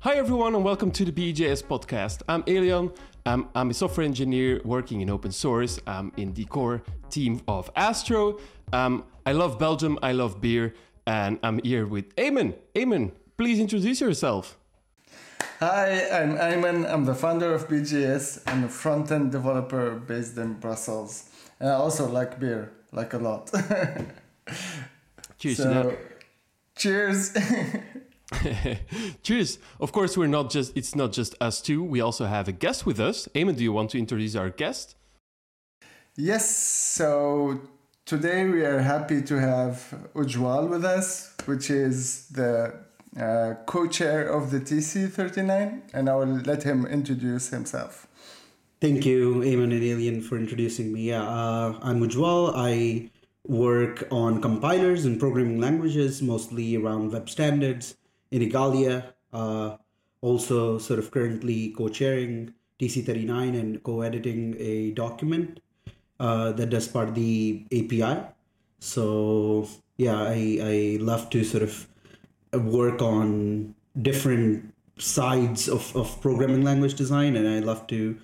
Hi, everyone, and welcome to the BeJS podcast. I'm Elian. Um, I'm a software engineer working in open source. I'm in the core team of Astro. Um, I love Belgium, I love beer, and I'm here with Aymen. Aymen, please introduce yourself. Hi, I'm Aymen. I'm the founder of BeJS. I'm a front end developer based in Brussels. And I also like beer, like a lot. Cheers so. Cheers. Cheers. Of course, we're not just it's not just us two. We also have a guest with us. Aymen, do you want to introduce our guest? yes, so today we are happy to have Ujjwal with us, which is the uh, co-chair of the TC39, and I will let him introduce himself. Thank you, Aymen and Elian, for introducing me. Uh, I'm Ujjwal. I work on compilers and programming languages, mostly around web standards in Igalia. Uh, also, sort of currently co-chairing TC39 and co-editing a document uh, that does part of the API. So yeah, I, I love to sort of work on different sides of, of programming language design and I love to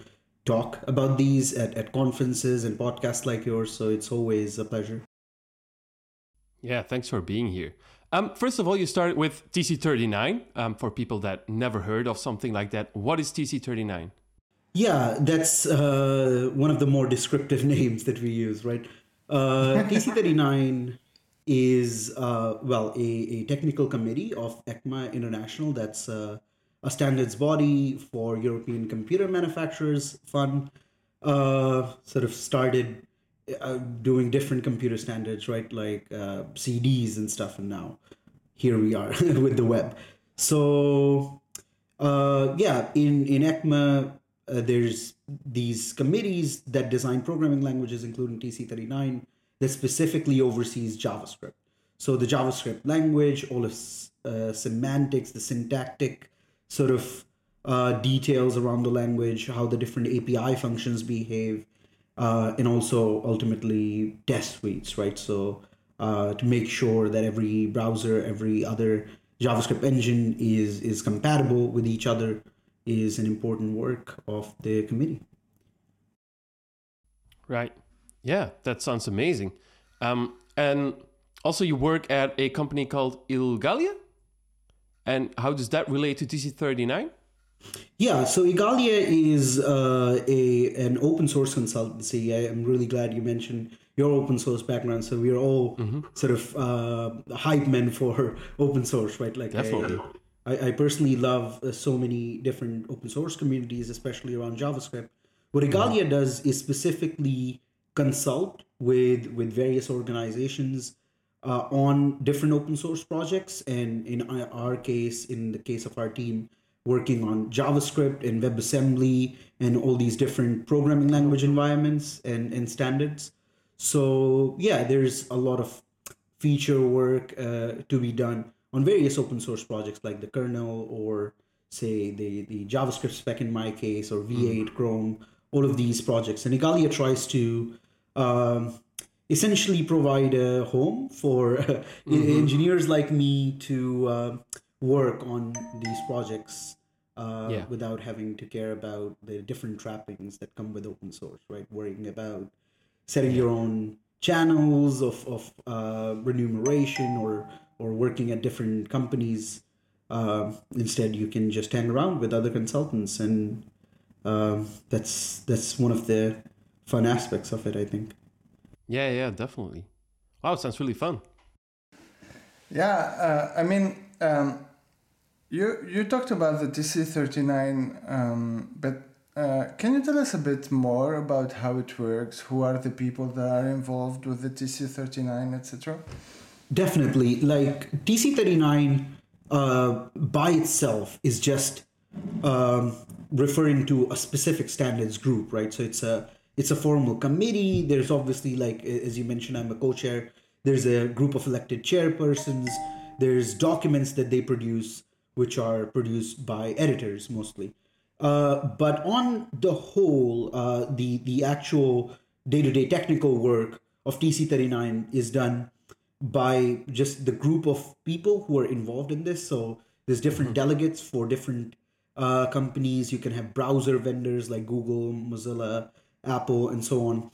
talk about these at, at conferences and podcasts like yours. So it's always a pleasure. Yeah, thanks for being here. Um, first of all, you started with TC39. Um, for people that never heard of something like that, what is TC39? Yeah, that's uh, one of the more descriptive names that we use, right? Uh, TC39 is, uh, well, a, a technical committee of ECMA International. That's uh, a standards body for European computer manufacturers fund. Uh, sort of started uh, doing different computer standards, right? Like uh, CDs and stuff. And now here we are with the web. So, uh, yeah, in, in ECMA, uh, there's these committees that design programming languages, including TC39, that specifically oversees JavaScript. So the JavaScript language, all of uh, semantics, the syntactic sort of uh, details around the language, how the different API functions behave, uh, and also ultimately test suites, right? So uh, to make sure that every browser, every other JavaScript engine is is compatible with each other is an important work of the committee. Right. Yeah, that sounds amazing. Um, and also, you work at a company called Igalia. And how does that relate to TC39? Yeah, so Igalia is uh, a an open source consultancy. I am really glad you mentioned your open source background. So we're all sort of uh, hype men for open source, right? Like Definitely. I, I personally love uh, so many different open source communities, especially around JavaScript. What Igalia does is specifically consult with with various organizations uh, on different open source projects, and in our- case, in the case of our team, working on JavaScript and WebAssembly and all these different programming language environments and, and standards. So yeah, there's a lot of feature work uh, to be done on various open source projects like the kernel or say the, the JavaScript spec in my case or V8, Chrome, all of these projects. And Igalia tries to um, essentially provide a home for engineers like me to uh, work on these projects uh, Yeah. without having to care about the different trappings that come with open source, right? Worrying about setting your own channels of, of uh, remuneration or or working at different companies. Uh, instead, you can just hang around with other consultants, and um, that's that's one of the fun aspects of it, I think. Yeah, yeah, definitely. Wow, sounds really fun. Yeah, uh, I mean, um, you you talked about the TC39, um, but uh, can you tell us a bit more about how it works? Who are the people that are involved with the TC39, etc.? Definitely. Like TC39 uh, by itself is just um, referring to a specific standards group, right? So it's a it's a formal committee. There's obviously like as you mentioned, I'm a co-chair. There's a group of elected chairpersons. There's documents that they produce, which are produced by editors mostly. Uh, but on the whole, uh, the the actual day-to-day technical work of TC39 is done by just the group of people who are involved in this. So there's different mm-hmm. delegates for different uh, companies. You can have browser vendors like Google, Mozilla, Apple, and so on.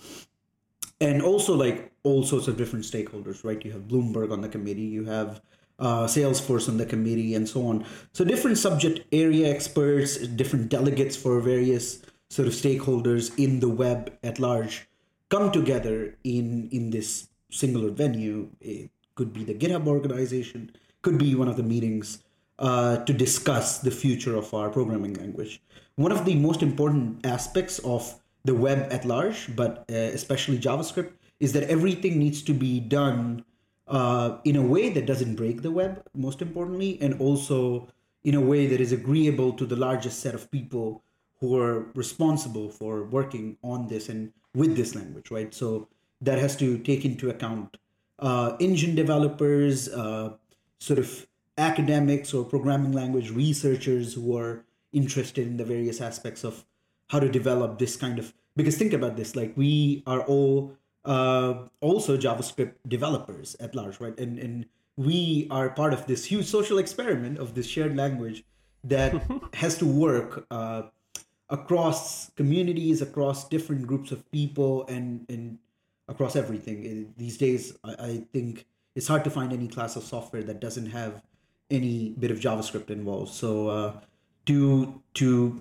And also like all sorts of different stakeholders, right? You have Bloomberg on the committee, you have uh, Salesforce on the committee, and so on. So different subject area experts, different delegates for various sort of stakeholders in the web at large come together in in this singular venue. It could be the GitHub organization, could be one of the meetings uh, to discuss the future of our programming language. One of the most important aspects of the web at large, but uh, especially JavaScript, is that everything needs to be done uh, in a way that doesn't break the web, most importantly, and also in a way that is agreeable to the largest set of people who are responsible for working on this and with this language, right? So that has to take into account uh, engine developers, uh, sort of academics or programming language researchers who are interested in the various aspects of how to develop this kind of. Because think about this, like we are all uh, also JavaScript developers at large, right? And and we are part of this huge social experiment of this shared language that has to work uh, across communities, across different groups of people, and and across everything. These days, I, I think it's hard to find any class of software that doesn't have any bit of JavaScript involved. So uh, to to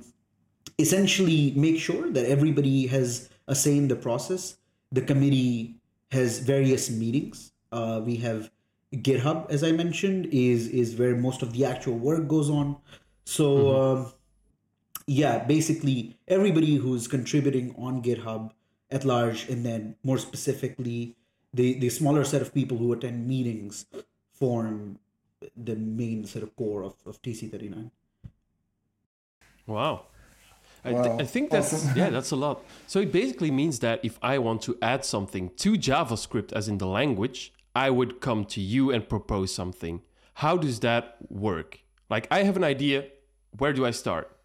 essentially make sure that everybody has a say in the process, the committee has various meetings. Uh, we have GitHub, as I mentioned, is is where most of the actual work goes on. So. Mm-hmm. Uh, yeah, basically everybody who's contributing on GitHub at large, and then more specifically, the the smaller set of people who attend meetings form the main sort of core of, of TC39. Wow. I, th- I, think that's awesome. yeah that's a lot so it basically means that if i want to add something to javascript as in the language i would come to you and propose something how does that work like i have an idea where do i start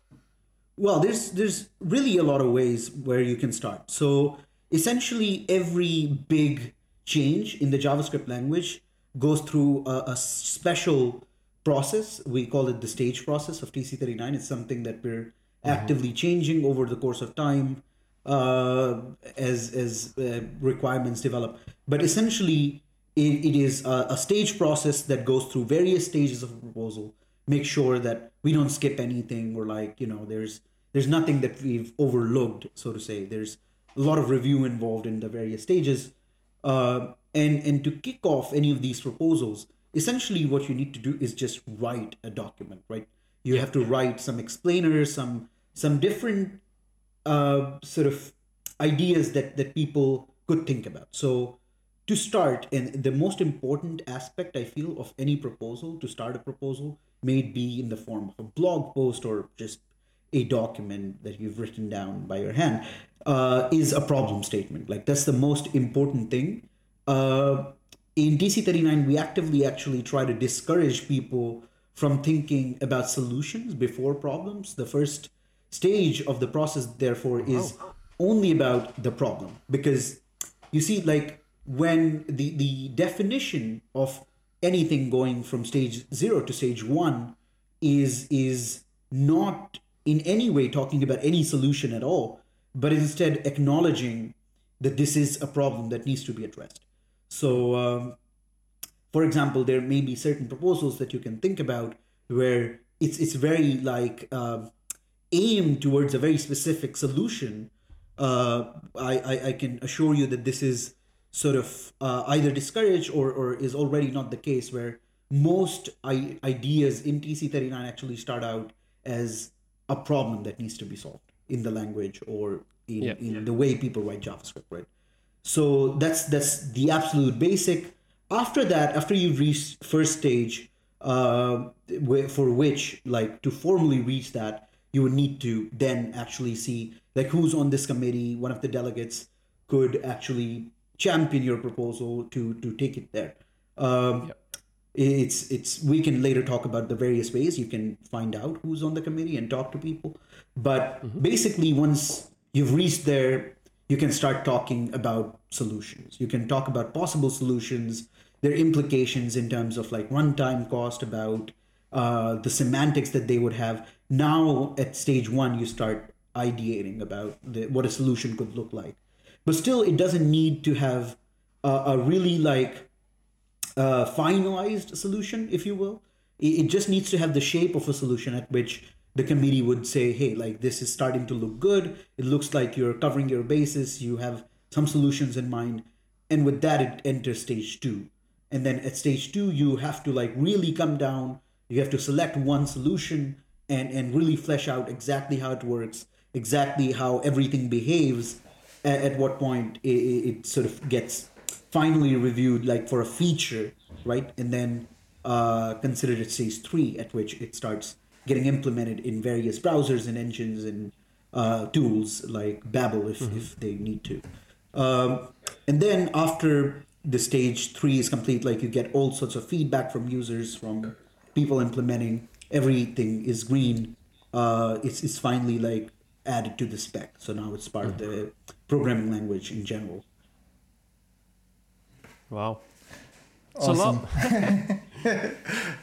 well, there's there's really a lot of ways where you can start. So essentially, every big change in the JavaScript language goes through a, a special process. We call it the stage process of TC39. It's something that we're mm-hmm. actively changing over the course of time uh, as as uh, requirements develop. But essentially, it, it is a, a stage process that goes through various stages of a proposal make sure that we don't skip anything or like you know there's there's nothing that we've overlooked so to say there's a lot of review involved in the various stages uh, and and to kick off any of these proposals essentially what you need to do is just write a document right you have to write some explainers some some different uh, sort of ideas that that people could think about. So to start and the most important aspect i feel of any proposal to start a proposal may be in the form of a blog post or just a document that you've written down by your hand uh, is a problem statement. Like that's the most important thing. Uh, in TC39, we actively actually try to discourage people from thinking about solutions before problems. The first stage of the process therefore is oh. only about the problem because you see like when the the definition of anything going from stage 0 to stage 1 is is not in any way talking about any solution at all but instead acknowledging that this is a problem that needs to be addressed so um, for example there may be certain proposals that you can think about where it's it's very like um, aimed towards a very specific solution uh, I, I, I can assure you that this is sort of uh, either discouraged or, or is already not the case where most I- ideas in TC39 actually start out as a problem that needs to be solved in the language or in, yeah. in the way people write JavaScript, right? So that's that's the absolute basic. After that, after you've reached first stage, uh, for which like to formally reach that, you would need to then actually see like who's on this committee. One of the delegates could actually champion your proposal to to take it there. Um, yep. It's it's we can later talk about the various ways you can find out who's on the committee and talk to people. But mm-hmm. basically, once you've reached there, you can start talking about solutions. You can talk about possible solutions, their implications in terms of like runtime cost, about uh, the semantics that they would have. Now at stage one, you start ideating about the, what a solution could look like. But still, it doesn't need to have a, a really like uh, finalized solution, if you will. It, it just needs to have the shape of a solution at which the committee would say, hey, like this is starting to look good. It looks like you're covering your bases. You have some solutions in mind. And with that, it enters stage two. And then at stage two, you have to like really come down. You have to select one solution and, and really flesh out exactly how it works, exactly how everything behaves, at, at what point it, it sort of gets finally reviewed, like for a feature, right? And then uh, considered at stage three, at which it starts getting implemented in various browsers and engines and uh, tools like Babel if, mm-hmm. if they need to. Um, and then after the stage three is complete, like you get all sorts of feedback from users, from people implementing, everything is green. Uh, it's, it's finally like added to the spec. So now it's part mm-hmm. of the mm-hmm. programming language in general. Wow. Awesome.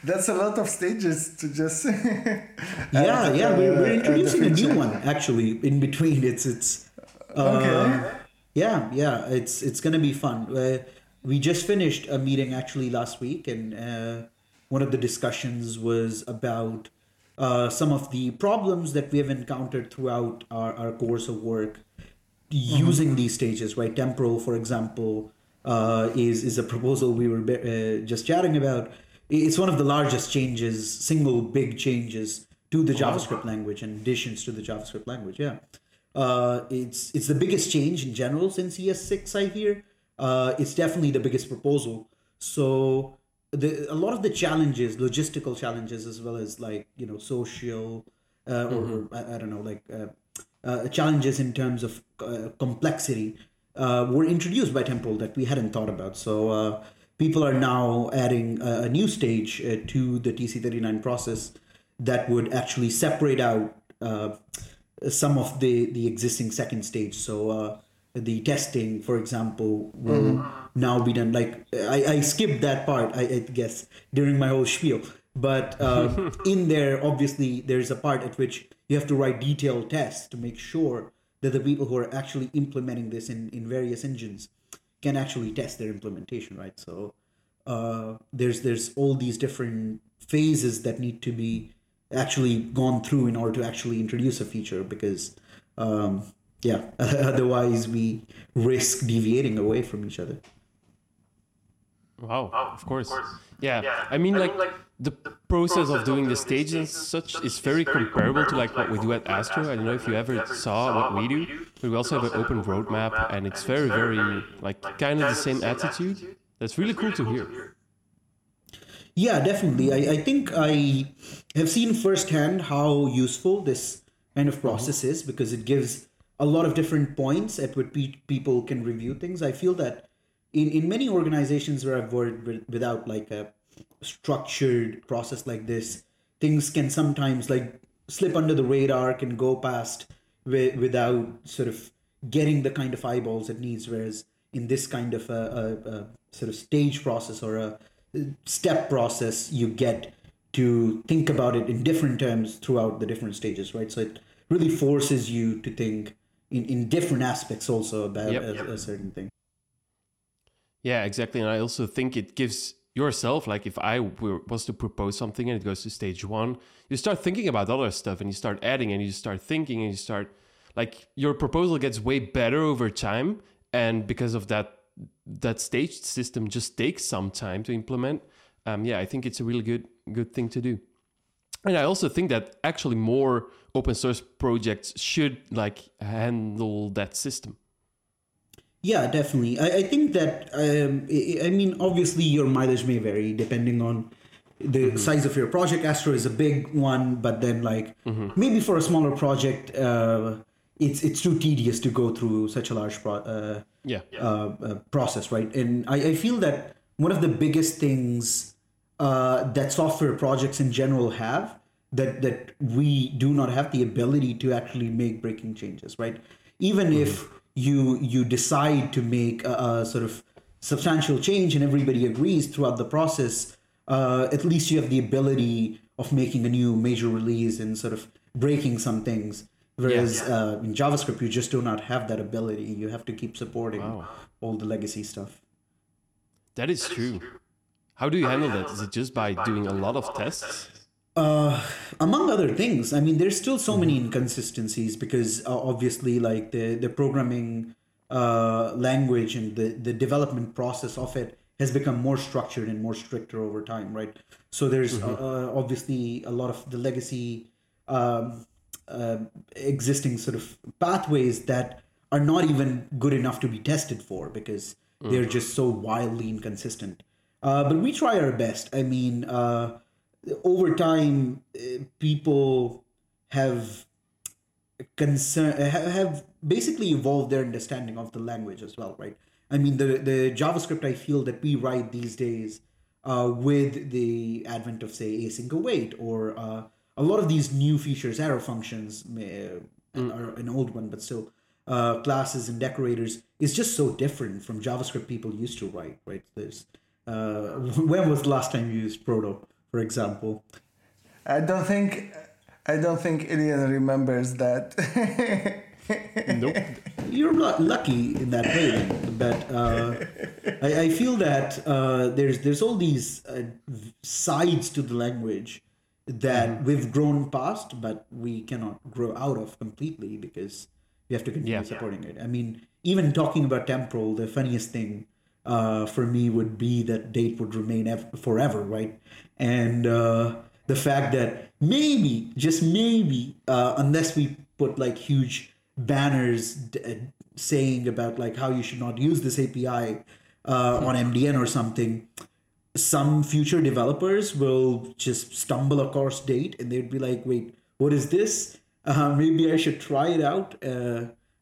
That's a lot of stages to just. yeah, yeah, we're, we're introducing a new one actually in between. It's it's. Uh, okay. Yeah, yeah, it's it's gonna be fun. Uh, we just finished a meeting actually last week, and uh, one of the discussions was about uh, some of the problems that we have encountered throughout our, our course of work mm-hmm. using these stages, right? Temporal, for example, uh, is is a proposal we were uh, just chatting about. It's one of the largest changes, single big changes to the JavaScript language and additions to the JavaScript language. Yeah, uh, it's it's the biggest change in general since ES6. I hear uh, it's definitely the biggest proposal. So the a lot of the challenges, logistical challenges, as well as like you know social uh, mm-hmm. or, I, I, don't know like uh, uh, challenges in terms of uh, complexity uh, were introduced by Temporal that we hadn't thought about. So uh, people are now adding a, a new stage uh, to the TC39 process that would actually separate out uh, some of the, the existing second stage. So uh, the testing, for example, will mm-hmm. now be done. Like I, I skipped that part, I, I guess, during my whole spiel. But uh, in there, obviously, there's a part at which you have to write detailed tests to make sure that the people who are actually implementing this in, in various engines can actually test their implementation, right? So uh, there's there's all these different phases that need to be actually gone through in order to actually introduce a feature because um, yeah otherwise we risk deviating away from each other wow of course, of course. Yeah. yeah. I mean, I like, mean, like the process of doing the stage and such is very comparable to like what we do at Astro. I don't know if you ever saw what we do, but we also have an open roadmap, and it's very, very like kind of the same attitude. That's really cool to hear. Yeah, definitely. I, I think I have seen firsthand how useful this kind of process mm-hmm. is because it gives a lot of different points at which people can review things. I feel that in in many organizations where I've worked with, without like a structured process like this, things can sometimes like slip under the radar, can go past with, without sort of getting the kind of eyeballs it needs. Whereas in this kind of a, a, a sort of stage process or a step process, you get to think about it in different terms throughout the different stages, right? So it really forces you to think in, in different aspects also about yep, a, a certain thing. Yeah, exactly. And I also think it gives yourself, like if I were, was to propose something and it goes to stage one, you start thinking about other stuff and you start adding and you start thinking and you start like your proposal gets way better over time. And because of that, that staged system just takes some time to implement. Um, yeah, I think it's a really good good thing to do. And I also think that actually more open source projects should like handle that system. Yeah, definitely. I, I think that, um, I, I mean, obviously your mileage may vary depending on the mm-hmm. size of your project. Astro is a big one, but then like mm-hmm. maybe for a smaller project, uh, it's it's too tedious to go through such a large pro- uh, yeah. Uh, uh, process, right? And I, I feel that one of the biggest things uh, that software projects in general have that that we do not have the ability to actually make breaking changes, right? Even mm-hmm. if you you decide to make a, a sort of substantial change and everybody agrees throughout the process, uh, at least you have the ability of making a new major release and sort of breaking some things. Whereas Yeah. uh, in JavaScript, you just do not have that ability. You have to keep supporting Wow. all the legacy stuff. That is true. How do you handle that? Is it just by doing a lot of tests? Uh, among other things, I mean, there's still so many Mm-hmm. inconsistencies because uh, obviously, like the the programming uh, language and the the development process of it has become more structured and more stricter over time, right? So there's Mm-hmm. uh, obviously a lot of the legacy um, uh, existing sort of pathways that are not even good enough to be tested for because they're just so wildly inconsistent. Uh, but we try our best. I mean, uh, over time, uh, people have concern ha- have basically evolved their understanding of the language as well, right? I mean, the the JavaScript I feel that we write these days, uh, with the advent of say async await or uh, a lot of these new features, arrow functions, uh, are an old one, but still uh, classes and decorators is just so different from JavaScript people used to write, right? There's uh, when was the last time you used Proto, for example? I don't think I don't think Elian remembers that. Nope. You're lu- lucky in that way, then. but uh, I, I feel that uh, there's there's all these uh, sides to the language that we've grown past, but we cannot grow out of completely because we have to continue Yeah. supporting it. I mean, even talking about temporal, the funniest thing uh, for me would be that date would remain ev- forever, right? And uh, the fact that maybe, just maybe, uh, unless we put like huge banners d- uh, saying about like how you should not use this API uh, on MDN or something, some future developers will just stumble across date and they'd be like, wait, what is this? Uh, maybe I should try it out.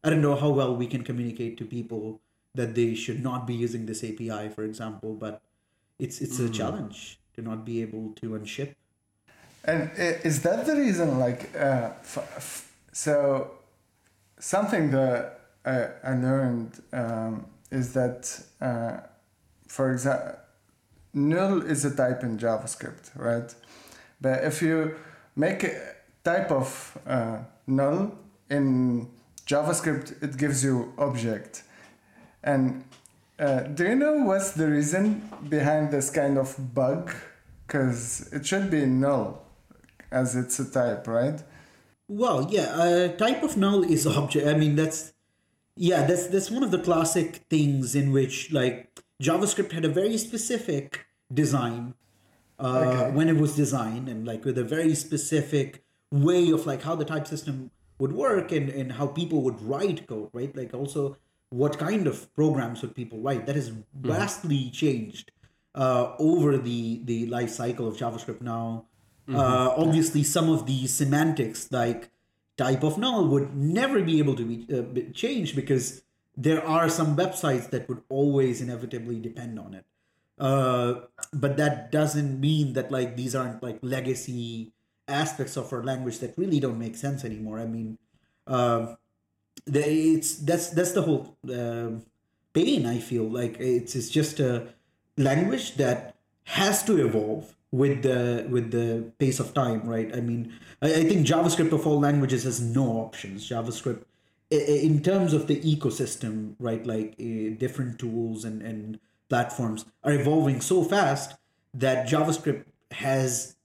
I don't know how well we can communicate to people that they should not be using this API, for example, but it's it's a challenge to not be able to unship. And is that the reason? Like, uh, f- f- so something that I, I learned um, is that, uh, for example, null is a type in JavaScript, right? But if you make a type of uh, null in JavaScript, it gives you object. And uh, do you know what's the reason behind this kind of bug? Because it should be null, as it's a type, right? Well, yeah, uh, type of null is object. I mean, that's yeah, that's that's one of the classic things in which like JavaScript had a very specific design uh, Okay. when it was designed, and like with a very specific way of like how the type system would work and and how people would write code, right? Like also what kind of programs would people write? That has vastly changed uh, over the the life cycle of JavaScript now. Uh, obviously, some of the semantics like type of null would never be able to be, uh, be changed because there are some websites that would always inevitably depend on it. Uh, but that doesn't mean that like these aren't like legacy aspects of our language that really don't make sense anymore. I mean, um the, it's that's that's the whole um pain. I feel like it's it's just a language that has to evolve with the with the pace of time, right? I mean, I, I think JavaScript of all languages has no options. JavaScript, in terms of the ecosystem, right? Like uh, different tools and and platforms are evolving so fast that JavaScript has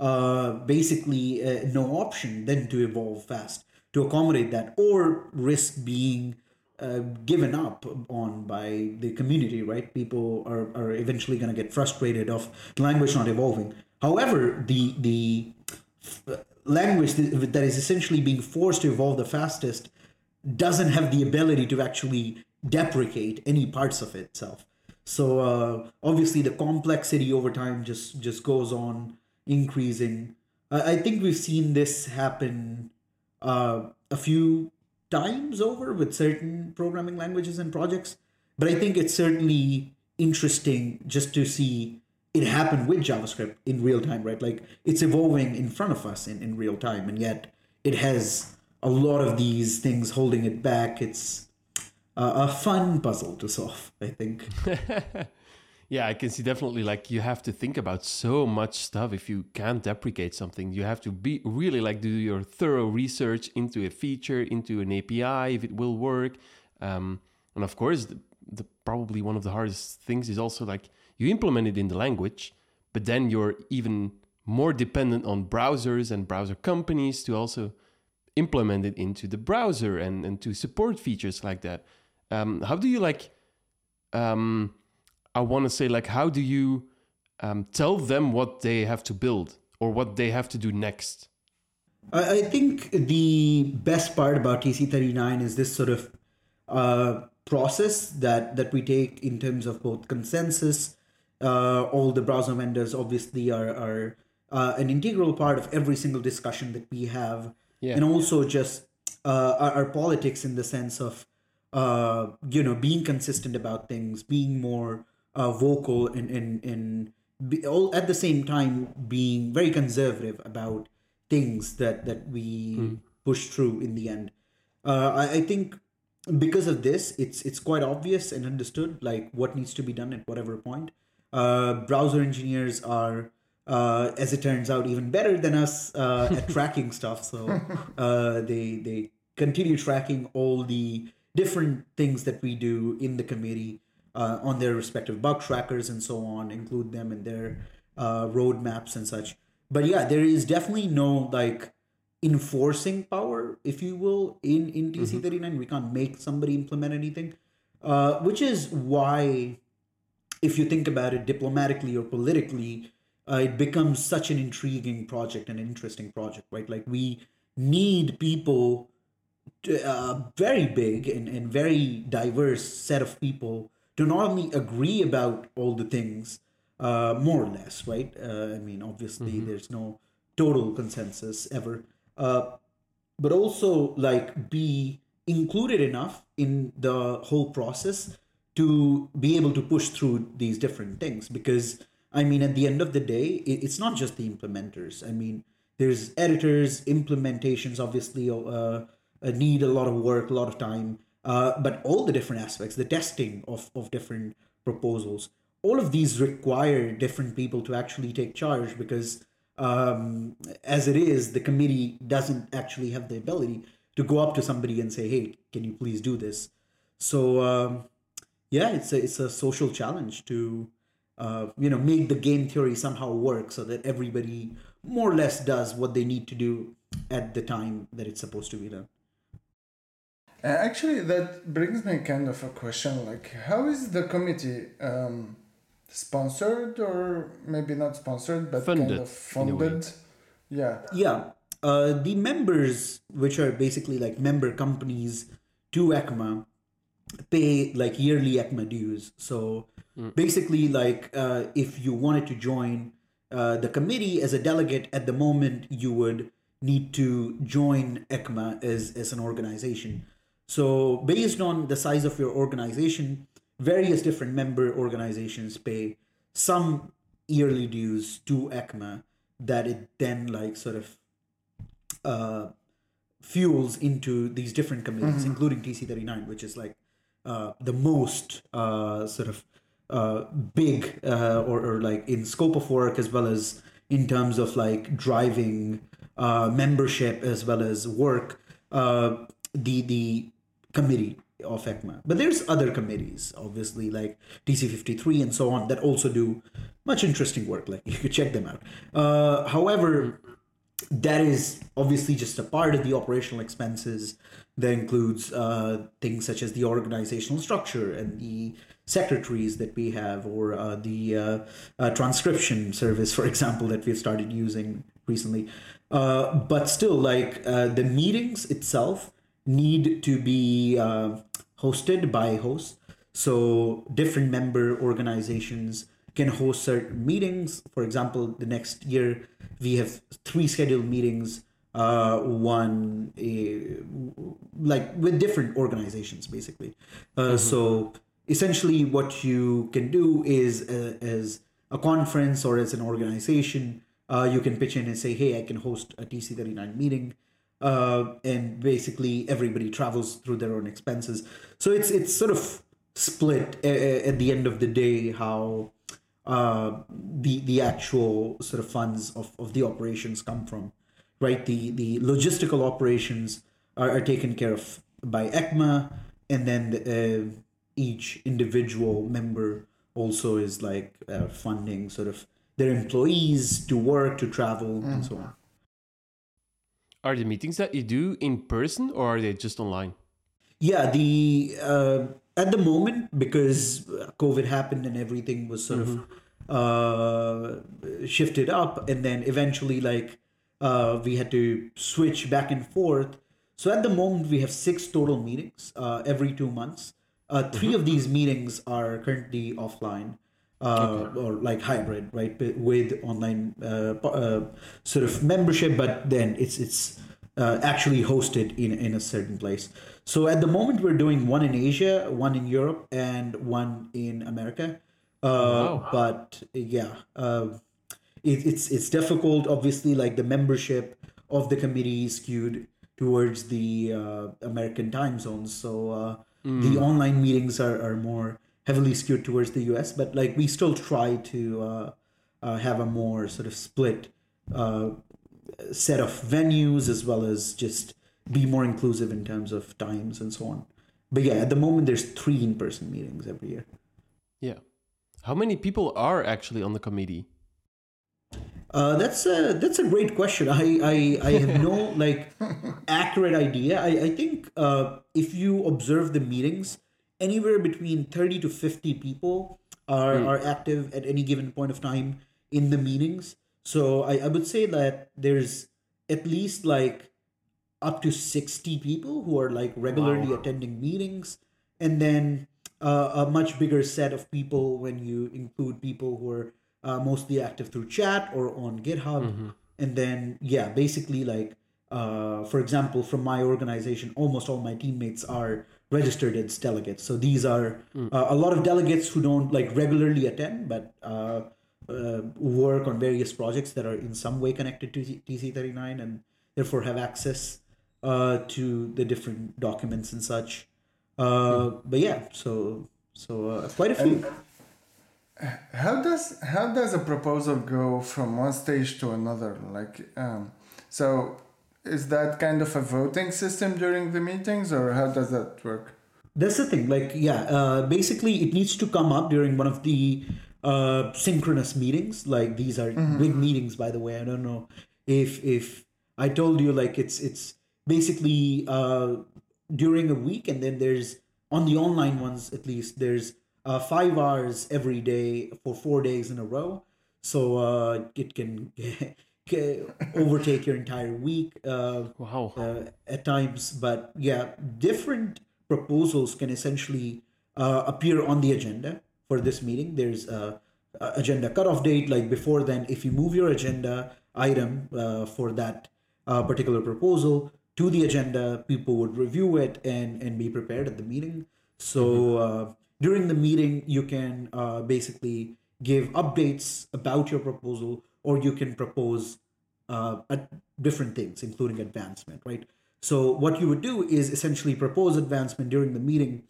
uh, basically uh, no option than to evolve fast to accommodate that or risk being uh, given up on by the community right people are, are eventually going to get frustrated of language not evolving however the the language that is essentially being forced to evolve the fastest doesn't have the ability to actually deprecate any parts of itself. So uh, obviously the complexity over time just just goes on increasing. I think we've seen this happen uh, a few times over with certain programming languages and projects, but I think it's certainly interesting just to see it happen with JavaScript in real time, right? Like it's evolving in front of us in, in real time, and yet it has a lot of these things holding it back. It's uh, a fun puzzle to solve. I think. yeah, I can see definitely like you have to think about so much stuff if you can't deprecate something. You have to be really like do your thorough research into a feature, into an API, if it will work. Um, and of course, the, the probably one of the hardest things is also like you implement it in the language, but then you're even more dependent on browsers and browser companies to also implement it into the browser and, and to support features like that. Um, how do you like? Um, I want to say like, how do you um, tell them what they have to build or what they have to do next? I, I think the best part about TC39 is this sort of uh, process that that we take in terms of both consensus. Uh, all the browser vendors obviously are are uh, an integral part of every single discussion that we have, yeah. and also just uh, our, our, politics in the sense of uh, you know being consistent about things, being more uh, vocal, and and and be, all at the same time being very conservative about things that that we mm. push through in the end. Uh, I, I think because of this, it's it's quite obvious and understood like what needs to be done at whatever point. Uh, browser engineers are, uh, as it turns out, even better than us uh, at tracking stuff. So uh, they they continue tracking all the different things that we do in the committee uh, on their respective bug trackers and so on, include them in their uh, roadmaps and such. But yeah, there is definitely no like enforcing power, if you will, in in TC39. Mm-hmm. We can't make somebody implement anything, uh, which is why, if you think about it diplomatically or politically, uh, it becomes such an intriguing project, an interesting project, right? Like we need people, to, uh, very big and, and very diverse set of people to not only agree about all the things, uh, more or less, right? Uh, I mean, obviously, mm-hmm. there's no total consensus ever, uh, but also like be included enough in the whole process to be able to push through these different things because i mean at the end of the day it's not just the implementers i mean there's editors implementations obviously uh, uh, need a lot of work a lot of time uh, but all the different aspects the testing of, of different proposals all of these require different people to actually take charge because um, as it is, the committee doesn't actually have the ability to go up to somebody and say, "Hey, can you please do this?" So um, yeah, it's a it's a social challenge to uh, you know make the game theory somehow work so that everybody more or less does what they need to do at the time that it's supposed to be done. Uh, actually, that brings me kind of a question: like, how is the committee? Um, sponsored or maybe not sponsored but funded, kind of funded? Yeah. Yeah. Uh, the members which are basically like member companies to ecma pay like yearly ecma dues. So mm. basically like uh, if you wanted to join uh, the committee as a delegate at the moment you would need to join ecma as, as an organization so based on the size of your organization various different member organizations pay some yearly dues to ECMA that it then like sort of uh, fuels into these different committees, mm-hmm. including TC39, which is like uh, the most uh, sort of uh, big uh, or, or like in scope of work as well as in terms of like driving uh, membership as well as work. the the committee of ECMA. But there's other committees, obviously, like TC53 and so on, that also do much interesting work. Like you could check them out. Uh, however, that is obviously just a part of the operational expenses that includes uh, things such as the organizational structure and the secretaries that we have or uh, the uh, uh transcription service for example that we've started using recently uh, but still like the meetings itself need to be uh, hosted by hosts. So different member organizations can host certain meetings. For example, the next year we have three scheduled meetings. Uh, one a, like with different organizations, basically. Uh, mm-hmm. So essentially, what you can do is uh, as a conference or as an organization, uh, you can pitch in and say, "Hey, I can host a TC39 meeting." Uh, and basically everybody travels through their own expenses. So it's it's sort of split a- at the end of the day how uh, the the actual sort of funds of, of the operations come from, right? The the logistical operations are, are taken care of by ECMA, and then uh, each individual member also is like uh, funding sort of their employees to work, to travel, and so on. Are the meetings that you do in person or are they just online? Yeah, the uh, at the moment because COVID happened and everything was sort of uh, shifted up, and then eventually like uh, we had to switch back and forth. So at the moment we have six total meetings uh, every two months. Uh, 3 of these meetings are currently offline. Uh, or like hybrid, right, with online uh, uh, sort of membership, but then it's it's uh, actually hosted in in a certain place. So at the moment, we're doing one in Asia, one in Europe, and one in America. Uh, Wow. But yeah, uh, it, it's it's difficult. Obviously, like the membership of the committee is skewed towards the uh, American time zones, so uh, the online meetings are, are more heavily skewed towards the US. But like we still try to uh, uh, have a more sort of split uh, set of venues as well as just be more inclusive in terms of times and so on. But yeah, at the moment there's three in-person meetings every year. Yeah. How many people are actually on the committee? Uh, that's a that's a great question. I I, I have no like accurate idea. I I think uh, if you observe the meetings, anywhere between thirty to fifty people are are active at any given point of time in the meetings. So I, I would say that there's at least like up to 60 people who are like regularly attending meetings. And then uh, a much bigger set of people when you include people who are uh, mostly active through chat or on github. And then yeah basically like uh, for example from my organization almost all my teammates are registered as delegates so these are uh, a lot of delegates who don't like regularly attend but uh, uh, work on various projects that are in some way connected to TC39 and therefore have access uh, to the different documents and such. Uh, But yeah, so so uh, quite a few. How does how does a proposal go from one stage to another? Like, um, so is that kind of a voting system during the meetings, or how does that work? That's the thing. Like, yeah, uh, basically, it needs to come up during one of the uh, synchronous meetings. Like, these are big meetings, by the way. I don't know if if I told you like it's it's basically uh, during a week, and then there's on the online ones at least there's uh, five hours every day for four days in a row. So uh, it can overtake your entire week. Uh, Wow. uh, at times. But yeah, different proposals can essentially uh, appear on the agenda for this meeting. There's a, a agenda cutoff date. Like before then, if you move your agenda item uh, for that uh, particular proposal to the agenda, people would review it and and be prepared at the meeting. So uh, during the meeting, you can uh, basically give updates about your proposal, or you can propose uh, different things, including advancement, right? So what you would do is essentially propose advancement during the meeting,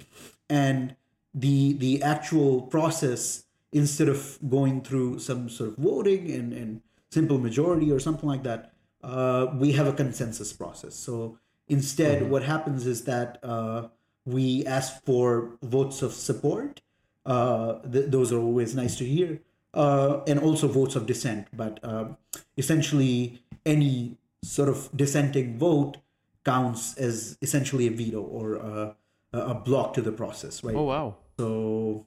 and the the actual process instead of going through some sort of voting and, and simple majority or something like that, uh, we have a consensus process. So instead, what happens is that uh, we ask for votes of support. Uh, th- those are always nice to hear, uh, and also votes of dissent. But uh, essentially, any sort of dissenting vote counts as essentially a veto or uh, a, a block to the process, right? Oh wow. So,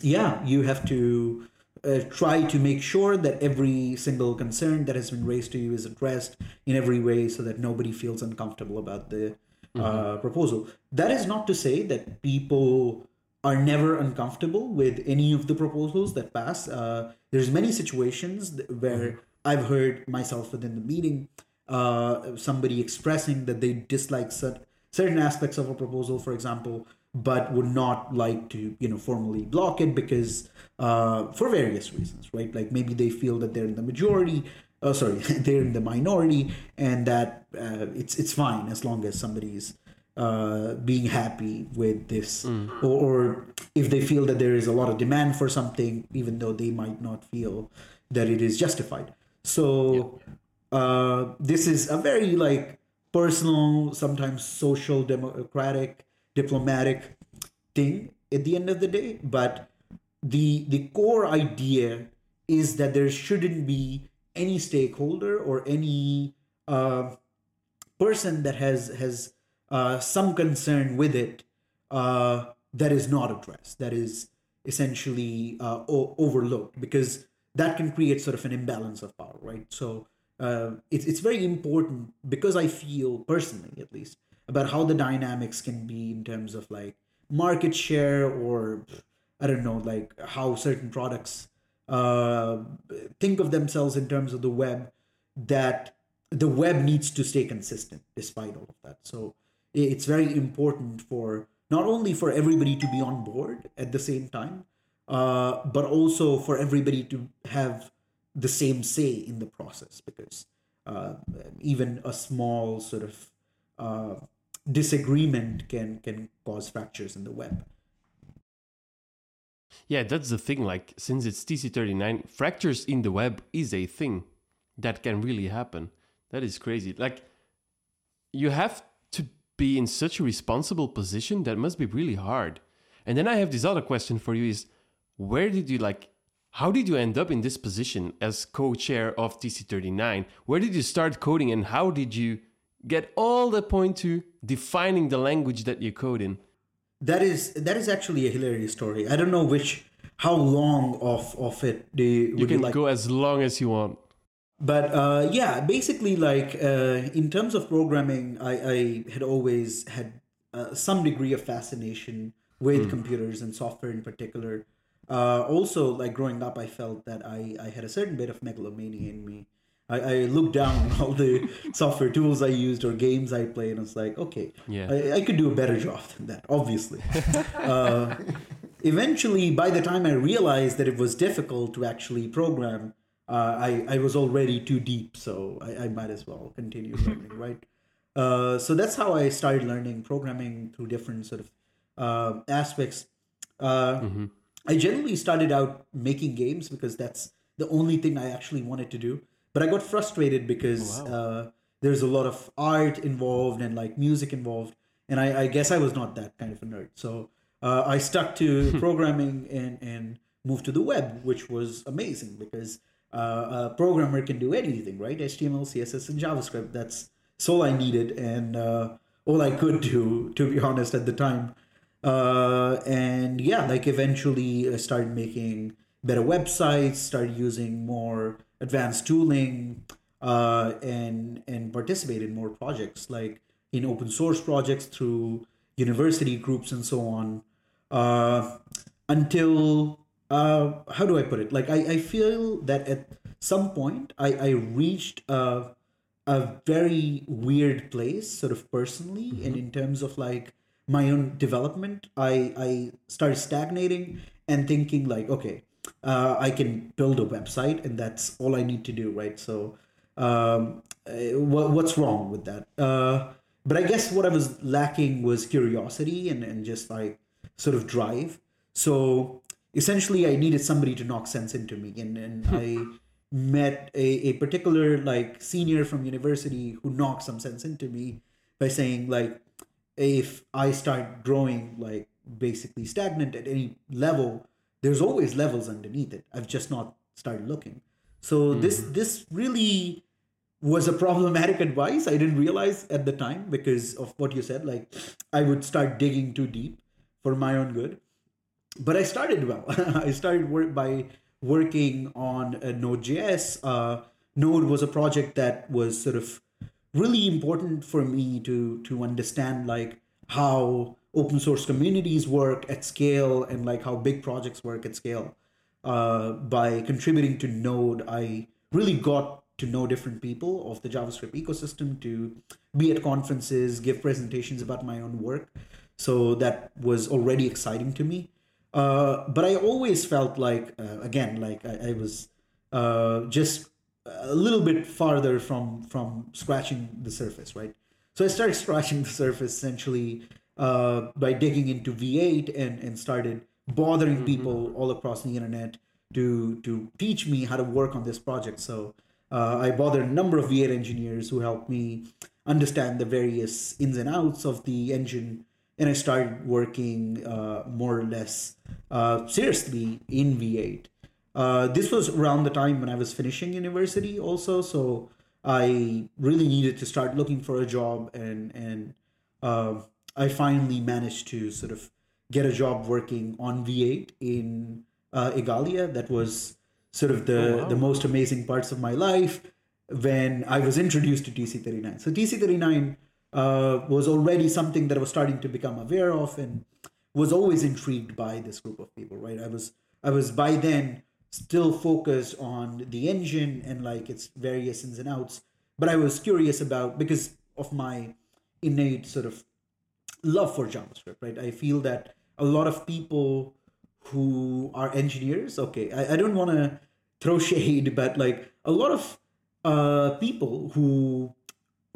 yeah, you have to uh, try to make sure that every single concern that has been raised to you is addressed in every way so that nobody feels uncomfortable about the uh, proposal. That is not to say that people are never uncomfortable with any of the proposals that pass. Uh, there's many situations where I've heard myself within the meeting uh, somebody expressing that they dislike cer- certain aspects of a proposal, for example, but would not like to, you know, formally block it because uh, for various reasons, right? Like maybe they feel that they're in the majority oh sorry they're in the minority and that uh, it's it's fine as long as somebody's uh, being happy with this. Or, or if they feel that there is a lot of demand for something even though they might not feel that it is justified. So uh, this is a very like personal sometimes social democratic diplomatic thing at the end of the day. But the the core idea is that there shouldn't be any stakeholder or any uh, person that has has uh, some concern with it uh, that is not addressed that is essentially uh, o- overlooked because that can create sort of an imbalance of power right? So uh, it's, it's very important because i feel personally at least about how the dynamics can be in terms of like market share or i don't know like how certain products uh, think of themselves in terms of the web that the web needs to stay consistent despite all of that. So it's very important for not only for everybody to be on board at the same time uh, but also for everybody to have the same say in the process because uh, even a small sort of uh, disagreement can can cause fractures in the web Yeah, that's the thing. Like, since it's TC39, fractures in the web is a thing that can really happen. That is crazy. Like, you have be in such a responsible position that must be really hard. And then I have this other question for you is where did you like how did you end up in this position as co-chair of TC39? Where did you start coding and how did you get all the point to defining the language that you code in? that is that is actually a hilarious story i don't know which how long of of it they You would can like go as long as you want. But uh, yeah basically like uh, in terms of programming i, I had always had uh, some degree of fascination with computers and software in particular uh, also like growing up i felt that I, I had a certain bit of megalomania in me I, I looked down on all the software tools I used or games I played, and I was like, okay, Yeah. I, I could do a better job than that, obviously. uh, eventually, by the time I realized that it was difficult to actually program, uh, I, I was already too deep, so I, I might as well continue learning, right? Uh, so that's how I started learning programming through different sort of uh, aspects. Uh, I generally started out making games because that's the only thing I actually wanted to do. But I got frustrated because uh, there's a lot of art involved and like music involved, and I, I guess I was not that kind of a nerd. So uh, I stuck to programming and and moved to the web, which was amazing because uh, a programmer can do anything, right? HTML, CSS, and JavaScript. That's all I needed and uh, all I could do, to be honest, at the time. Uh, and yeah, like eventually I started making better websites, started using more advanced tooling, uh, and and participate in more projects like in open source projects through university groups and so on. Uh, until uh, how do I put it? Like I, I feel that at some point I, I reached a, a very weird place, sort of personally, and in terms of like my own development, I I started stagnating and thinking like, okay, uh, I can build a website, and that's all I need to do, right? So, um, uh, what what's wrong with that? Uh, but I guess what I was lacking was curiosity and and just like sort of drive. So essentially, I needed somebody to knock sense into me, and and hmm. I met a, a particular like senior from university who knocked some sense into me by saying like if I start growing like basically stagnant at any level, there's always levels underneath it. I've just not started looking. So this hmm. this really was a problematic advice. I didn't realize at the time because of what you said. Like I would start digging too deep for my own good. But I started well. I started work by working on a Node.js. Uh, Node was a project that was sort of really important for me to to understand like how open source communities work at scale and like how big projects work at scale. Uh, by contributing to Node, I really got to know different people of the JavaScript ecosystem to be at conferences, give presentations about my own work. So that was already exciting to me. Uh, but I always felt like, uh, again, like I, I was uh, just a little bit farther from from scratching the surface, right? So I started scratching the surface essentially uh, by digging into V8 and and started bothering mm-hmm. people all across the internet to to teach me how to work on this project. So uh, I bothered a number of V8 engineers who helped me understand the various ins and outs of the engine, and I started working uh, more or less uh, seriously in V8. Uh, this was around the time when I was finishing university, also. So I really needed to start looking for a job, and and uh, I finally managed to sort of get a job working on V8 in uh, Igalia. That was sort of the oh, wow. the most amazing parts of my life when I was introduced to TC39. So TC39 uh, was already something that I was starting to become aware of, and was always intrigued by this group of people. Right, I was I was by then still focus on the engine and like its various ins and outs. But I was curious about because of my innate sort of love for JavaScript, right? I feel that a lot of people who are engineers, okay, I, I don't want to throw shade, but like a lot of uh, people who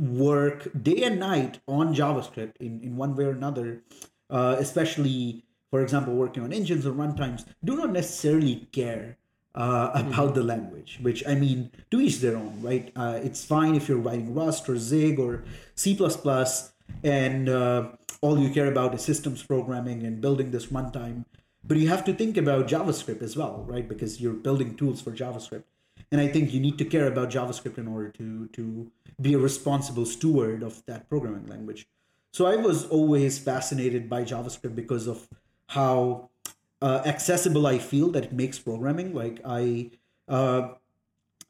work day and night on JavaScript in, in one way or another, uh, especially, for example, working on engines or runtimes, do not necessarily care uh, about mm-hmm. the language, which I mean, to each their own, right? Uh, it's fine if you're writing Rust or Zig or C, and uh, all you care about is systems programming and building this runtime. But you have to think about JavaScript as well, right? Because you're building tools for JavaScript. And I think you need to care about JavaScript in order to, to be a responsible steward of that programming language. So I was always fascinated by JavaScript because of how uh, accessible I feel that it makes programming. Like I, uh,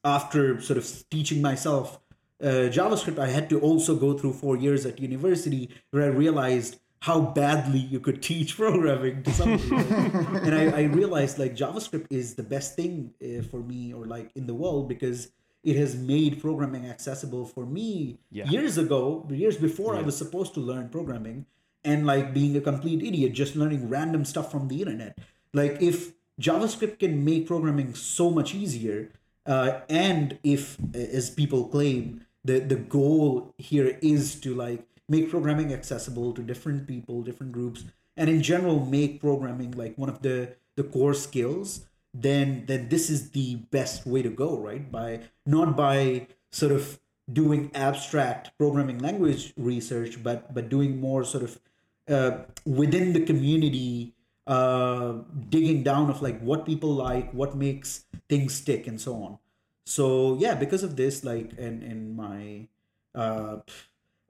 after sort of teaching myself uh, JavaScript, I had to also go through four years at university where I realized how badly you could teach programming to somebody. and I, I, realized like JavaScript is the best thing uh, for me or like in the world because it has made programming accessible for me yeah. years ago, years before yeah. I was supposed to learn programming and like being a complete idiot just learning random stuff from the internet like if javascript can make programming so much easier uh, and if as people claim the the goal here is to like make programming accessible to different people different groups and in general make programming like one of the the core skills then then this is the best way to go right? By not by sort of doing abstract programming language research but but doing more sort of uh, within the community uh, digging down of like what people like what makes things stick and so on. So yeah because of this like in in my uh,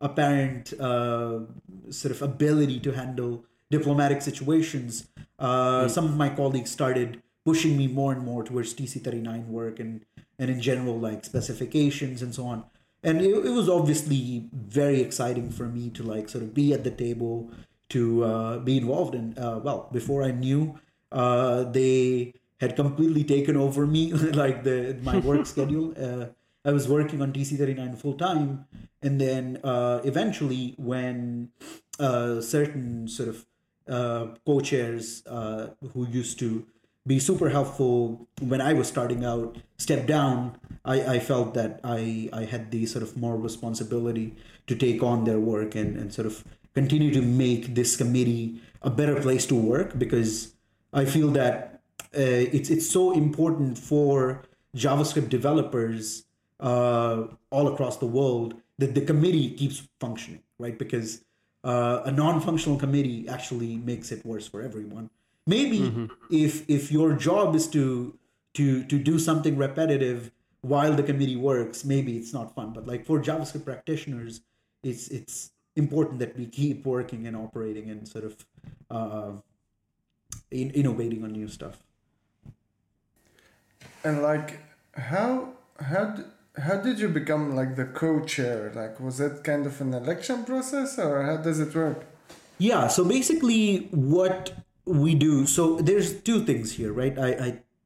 apparent uh, sort of ability to handle diplomatic situations uh, mm. some of my colleagues started pushing me more and more towards tc39 work and and in general like specifications and so on and it, it was obviously very exciting for me to like sort of be at the table to uh, be involved in. Uh, well, before I knew, uh, they had completely taken over me, like the my work schedule. Uh, I was working on TC39 full time, and then uh, eventually, when uh, certain sort of co-chairs who used to be super helpful when I was starting out stepped down, I, I felt that I, I had the sort of more responsibility to take on their work and, and sort of continue to make this committee a better place to work because I feel that uh, it's it's so important for JavaScript developers uh, all across the world that the committee keeps functioning, right? Because uh, a non-functional committee actually makes it worse for everyone. Maybe mm-hmm. if if your job is to to to do something repetitive while the committee works, maybe it's not fun. But like for JavaScript practitioners, it's it's important that we keep working and operating and sort of uh, in, innovating on new stuff. And like, how how how did you become like the co-chair? Like, was that kind of an election process, or how does it work? Yeah. So basically, what we do. So there's two things here, right? I,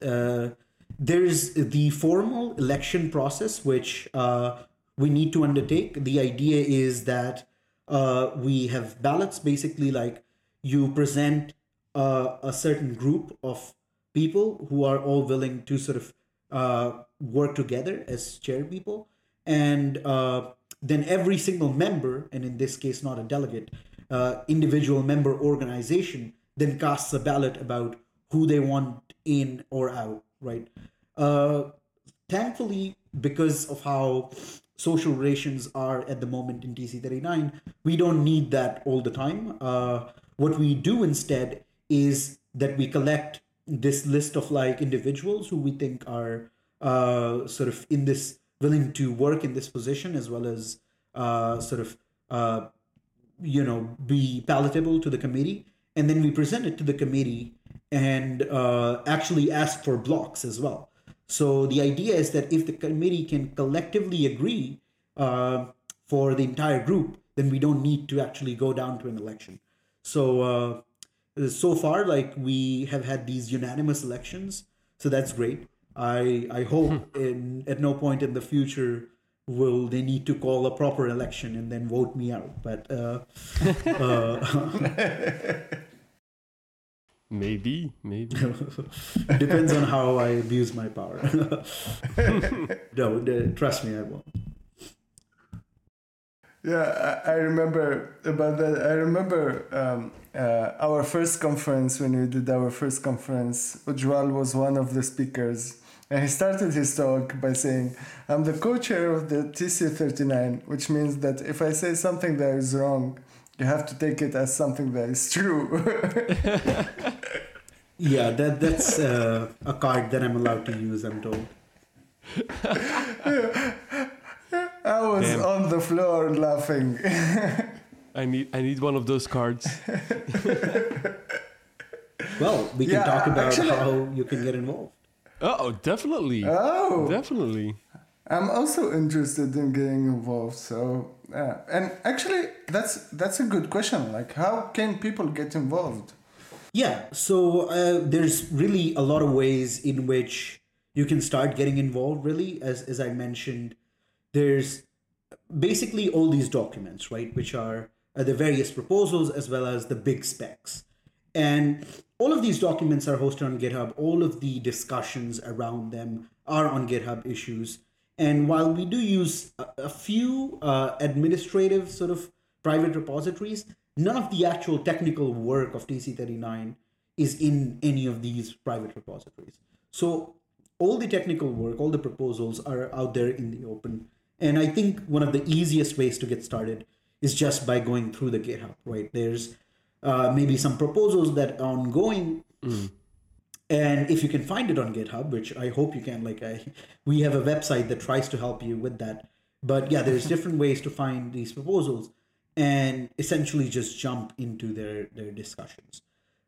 I uh, there's the formal election process, which uh, we need to undertake. The idea is that uh, we have ballots basically like you present uh, a certain group of people who are all willing to sort of uh, work together as chair people, and uh, then every single member, and in this case not a delegate, uh, individual member organization, then casts a ballot about who they want in or out. Right. Uh, thankfully, because of how social relations are at the moment in TC39, we don't need that all the time. Uh, what we do instead is that we collect this list of like individuals who we think are uh, sort of in this willing to work in this position as well as uh, sort of uh, you know be palatable to the committee and then we present it to the committee and uh, actually ask for blocks as well so the idea is that if the committee can collectively agree uh, for the entire group, then we don't need to actually go down to an election. So uh, so far, like we have had these unanimous elections, so that's great. I I hope in at no point in the future will they need to call a proper election and then vote me out. But uh, uh, Maybe, maybe. Depends on how I abuse my power. no, trust me, I won't. Yeah, I, I remember about that. I remember um, uh, our first conference when we did our first conference. Ujjwal was one of the speakers, and he started his talk by saying, "I'm the co-chair of the TC39, which means that if I say something that is wrong." you have to take it as something that is true. yeah, that that's uh, a card that I'm allowed to use. I'm told. I was Damn. on the floor laughing. I need I need one of those cards. well, we can yeah, talk about actually, how you can get involved. Oh, definitely. Oh, definitely. I'm also interested in getting involved. So, yeah. and actually, that's that's a good question. Like, how can people get involved? Yeah. So uh, there's really a lot of ways in which you can start getting involved. Really, as as I mentioned, there's basically all these documents, right, which are uh, the various proposals as well as the big specs, and all of these documents are hosted on GitHub. All of the discussions around them are on GitHub issues and while we do use a, a few uh, administrative sort of private repositories, none of the actual technical work of TC39 is in any of these private repositories. So all the technical work, all the proposals are out there in the open. And I think one of the easiest ways to get started is just by going through the GitHub, right? There's uh, maybe some proposals that are ongoing. Mm and if you can find it on github which i hope you can like i we have a website that tries to help you with that but yeah there's different ways to find these proposals and essentially just jump into their their discussions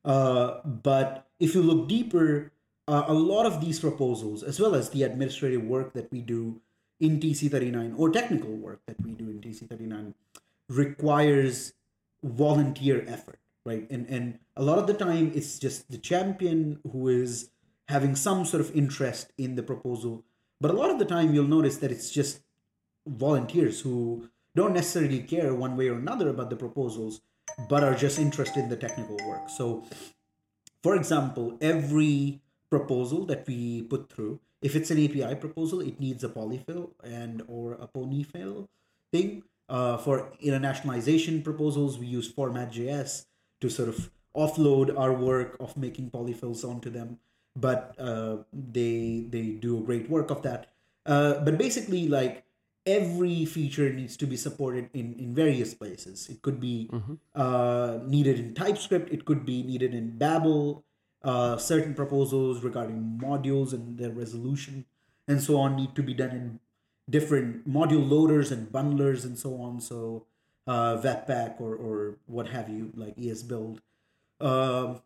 uh, but if you look deeper uh, a lot of these proposals as well as the administrative work that we do in tc39 or technical work that we do in tc39 requires volunteer effort right? And and a lot of the time it's just the champion who is having some sort of interest in the proposal. But a lot of the time you'll notice that it's just volunteers who don't necessarily care one way or another about the proposals, but are just interested in the technical work. So for example, every proposal that we put through, if it's an API proposal, it needs a polyfill and or a ponyfill thing. Uh, for internationalization proposals, we use format.js to sort of offload our work of making polyfills onto them. But uh, they they do a great work of that. Uh, but basically like every feature needs to be supported in in various places. It could be mm-hmm. uh, needed in typescript. It could be needed in babel uh, certain proposals regarding modules and their resolution and so on need to be done in different module loaders and bundlers and so on so uh, Webpack or, or what have you, like ESBuild. Um,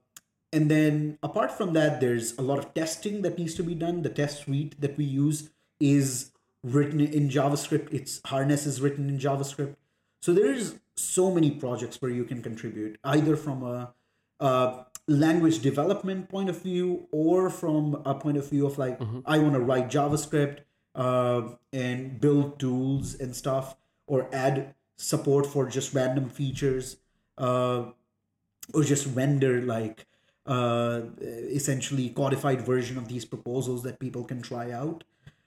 and then apart from that, there's a lot of testing that needs to be done. The test suite that we use is written in JavaScript. Its harness is written in JavaScript. So there's so many projects where you can contribute, either from a, a language development point of view or from a point of view of like, mm-hmm. I want to write JavaScript uh, and build tools and stuff or add support for just random features uh, or just render like uh, essentially codified version of these proposals that people can try out.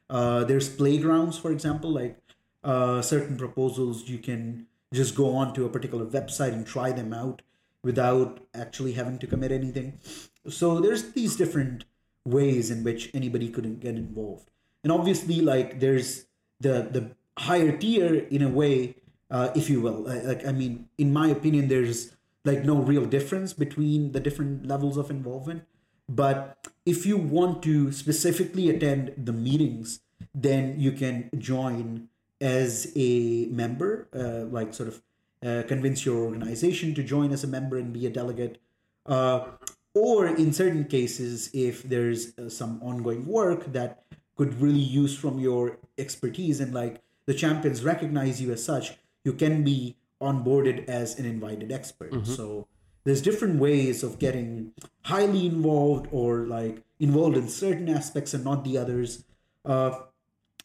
Uh, there's playgrounds, for example, like uh, certain proposals you can just go on to a particular website and try them out without actually having to commit anything. So there's these different ways in which anybody could get involved, and obviously, like there's the the higher tier in a way, uh, if you will. Like I mean, in my opinion, there's like no real difference between the different levels of involvement. But if you want to specifically attend the meetings, then you can join as a member, uh, like sort of uh, convince your organization to join as a member and be a delegate. Uh, or in certain cases, if there's uh, some ongoing work that could really use from your expertise and like the champions recognize you as such, you can be onboarded as an invited expert. Mm-hmm. So there's different ways of getting highly involved or like involved in certain aspects and not the others. Uh,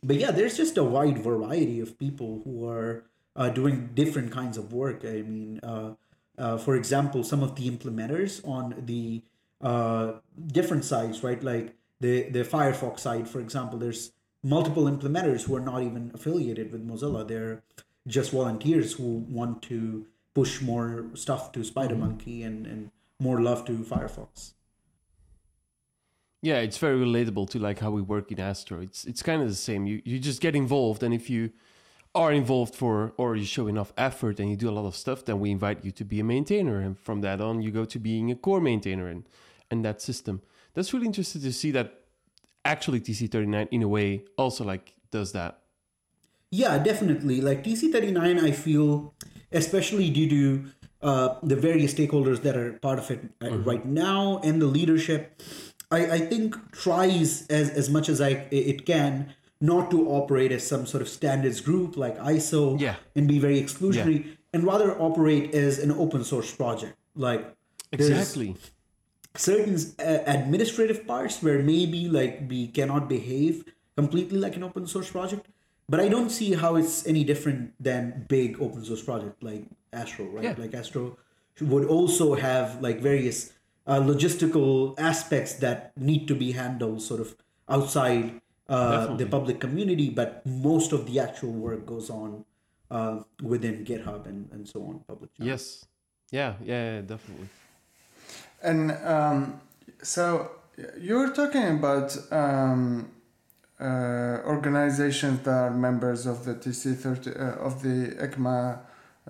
but yeah, there's just a wide variety of people who are uh, doing different kinds of work. I mean, uh, uh for example, some of the implementers on the uh, different sides, right? Like the the Firefox side, for example, there's multiple implementers who are not even affiliated with Mozilla. They're just volunteers who want to push more stuff to SpiderMonkey and, and more love to Firefox. Yeah, it's very relatable to like how we work in Astro. It's it's kind of the same. You you just get involved, and if you are involved for or you show enough effort and you do a lot of stuff, then we invite you to be a maintainer, and from that on, you go to being a core maintainer and and that system. That's really interesting to see that actually TC39 in a way also like does that. Yeah, definitely. Like TC39, I feel, especially due to uh, the various stakeholders that are part of it uh, mm-hmm. right now and the leadership, I, I think tries as, as much as I it can not to operate as some sort of standards group like ISO yeah. and be very exclusionary yeah. and rather operate as an open source project. Like exactly certain uh, administrative parts where maybe like we cannot behave completely like an open source project but I don't see how it's any different than big open source project like Astro, right? Yeah. Like Astro would also have like various uh, logistical aspects that need to be handled sort of outside uh, the public community, but most of the actual work goes on uh, within GitHub and, and so on, public. Channel. Yes. Yeah, yeah, yeah, definitely. And um, so you're talking about um, uh, organizations that are members of the TC30 uh, of the ECMA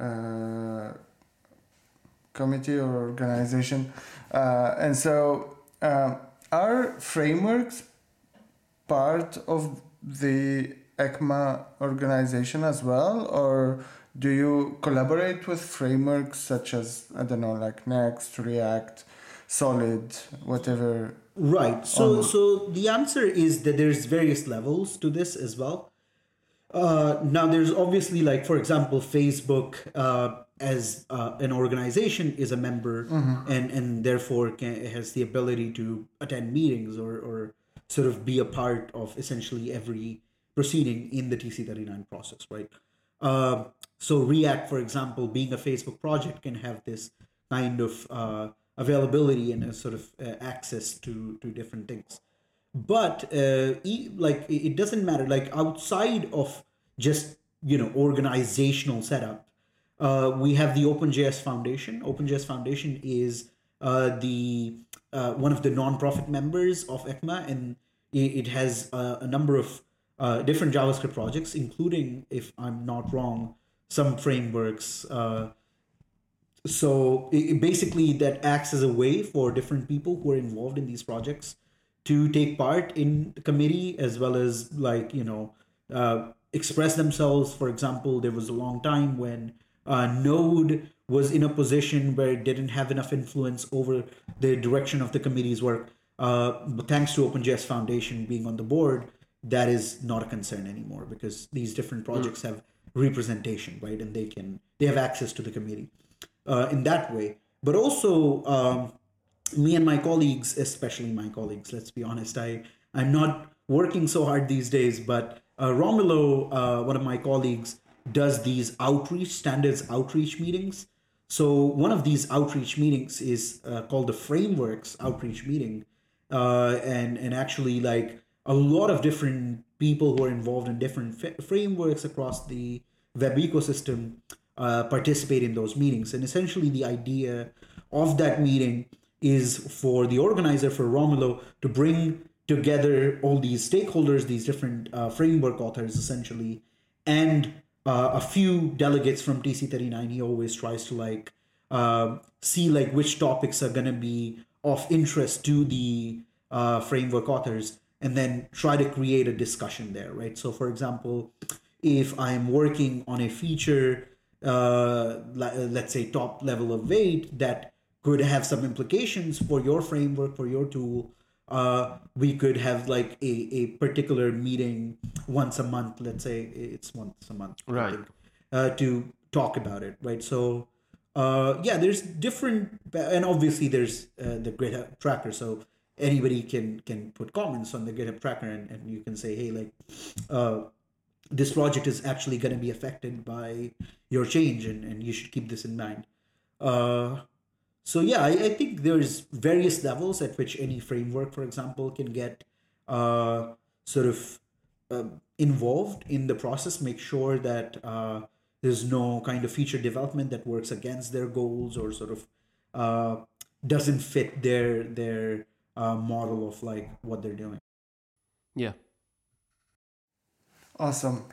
uh, committee or organization, uh, and so uh, are frameworks part of the ECMA organization as well, or do you collaborate with frameworks such as I don't know, like Next, React, Solid, whatever Right. So so the answer is that there's various levels to this as well. Uh, now there's obviously like for example Facebook uh, as uh, an organization is a member mm-hmm. and and therefore can, has the ability to attend meetings or or sort of be a part of essentially every proceeding in the TC39 process, right? Uh, so React, for example, being a Facebook project, can have this kind of uh, availability and a sort of uh, access to to different things. But uh, e- like it doesn't matter. Like outside of just you know organizational setup uh, we have the openjs foundation. Openjs foundation is uh, the uh, one of the non-profit members of ecma and it, has a number of uh, different javascript projects including if i'm not wrong some frameworks uh, so it, basically that acts as a way for different people who are involved in these projects to take part in the committee as well as like you know uh, express themselves. For example there was a long time when uh, node was in a position where it didn't have enough influence over the direction of the committee's work. Uh, but thanks to openjs foundation being on the board that is not a concern anymore because these different projects have representation right? And they can they have access to the committee uh, in that way. But also, um, me and my colleagues, especially my colleagues, let's be honest, I I'm not working so hard these days, but uh, Romulo, uh, one of my colleagues, does these outreach standards outreach meetings. So one of these outreach meetings is uh, called the Frameworks Outreach Meeting, uh, and and actually like a lot of different people who are involved in different f- frameworks across the web ecosystem uh, participate in those meetings. And essentially, the idea of that meeting is for the organizer for Romulo to bring together all these stakeholders, these different uh, framework authors, essentially, and uh, a few delegates from TC39. He always tries to like uh, see like which topics are gonna be of interest to the uh, framework authors, and then try to create a discussion there, right? So, for example, if I'm working on a feature, uh, let's say top level await that could have some implications for your framework for your tool uh, we could have like a, a particular meeting once a month let's say it's once a month right. uh, to talk about it right? So uh, yeah there's different and obviously there's uh, the github tracker so anybody can can put comments on the github tracker and, and you can say hey like uh, this project is actually going to be affected by your change and, and you should keep this in mind. Uh, so yeah I, I, think there's various levels at which any framework for example can get uh, sort of uh, involved in the process make sure that uh, there's no kind of feature development that works against their goals or sort of uh, doesn't fit their their uh, model of like what they're doing yeah Awesome.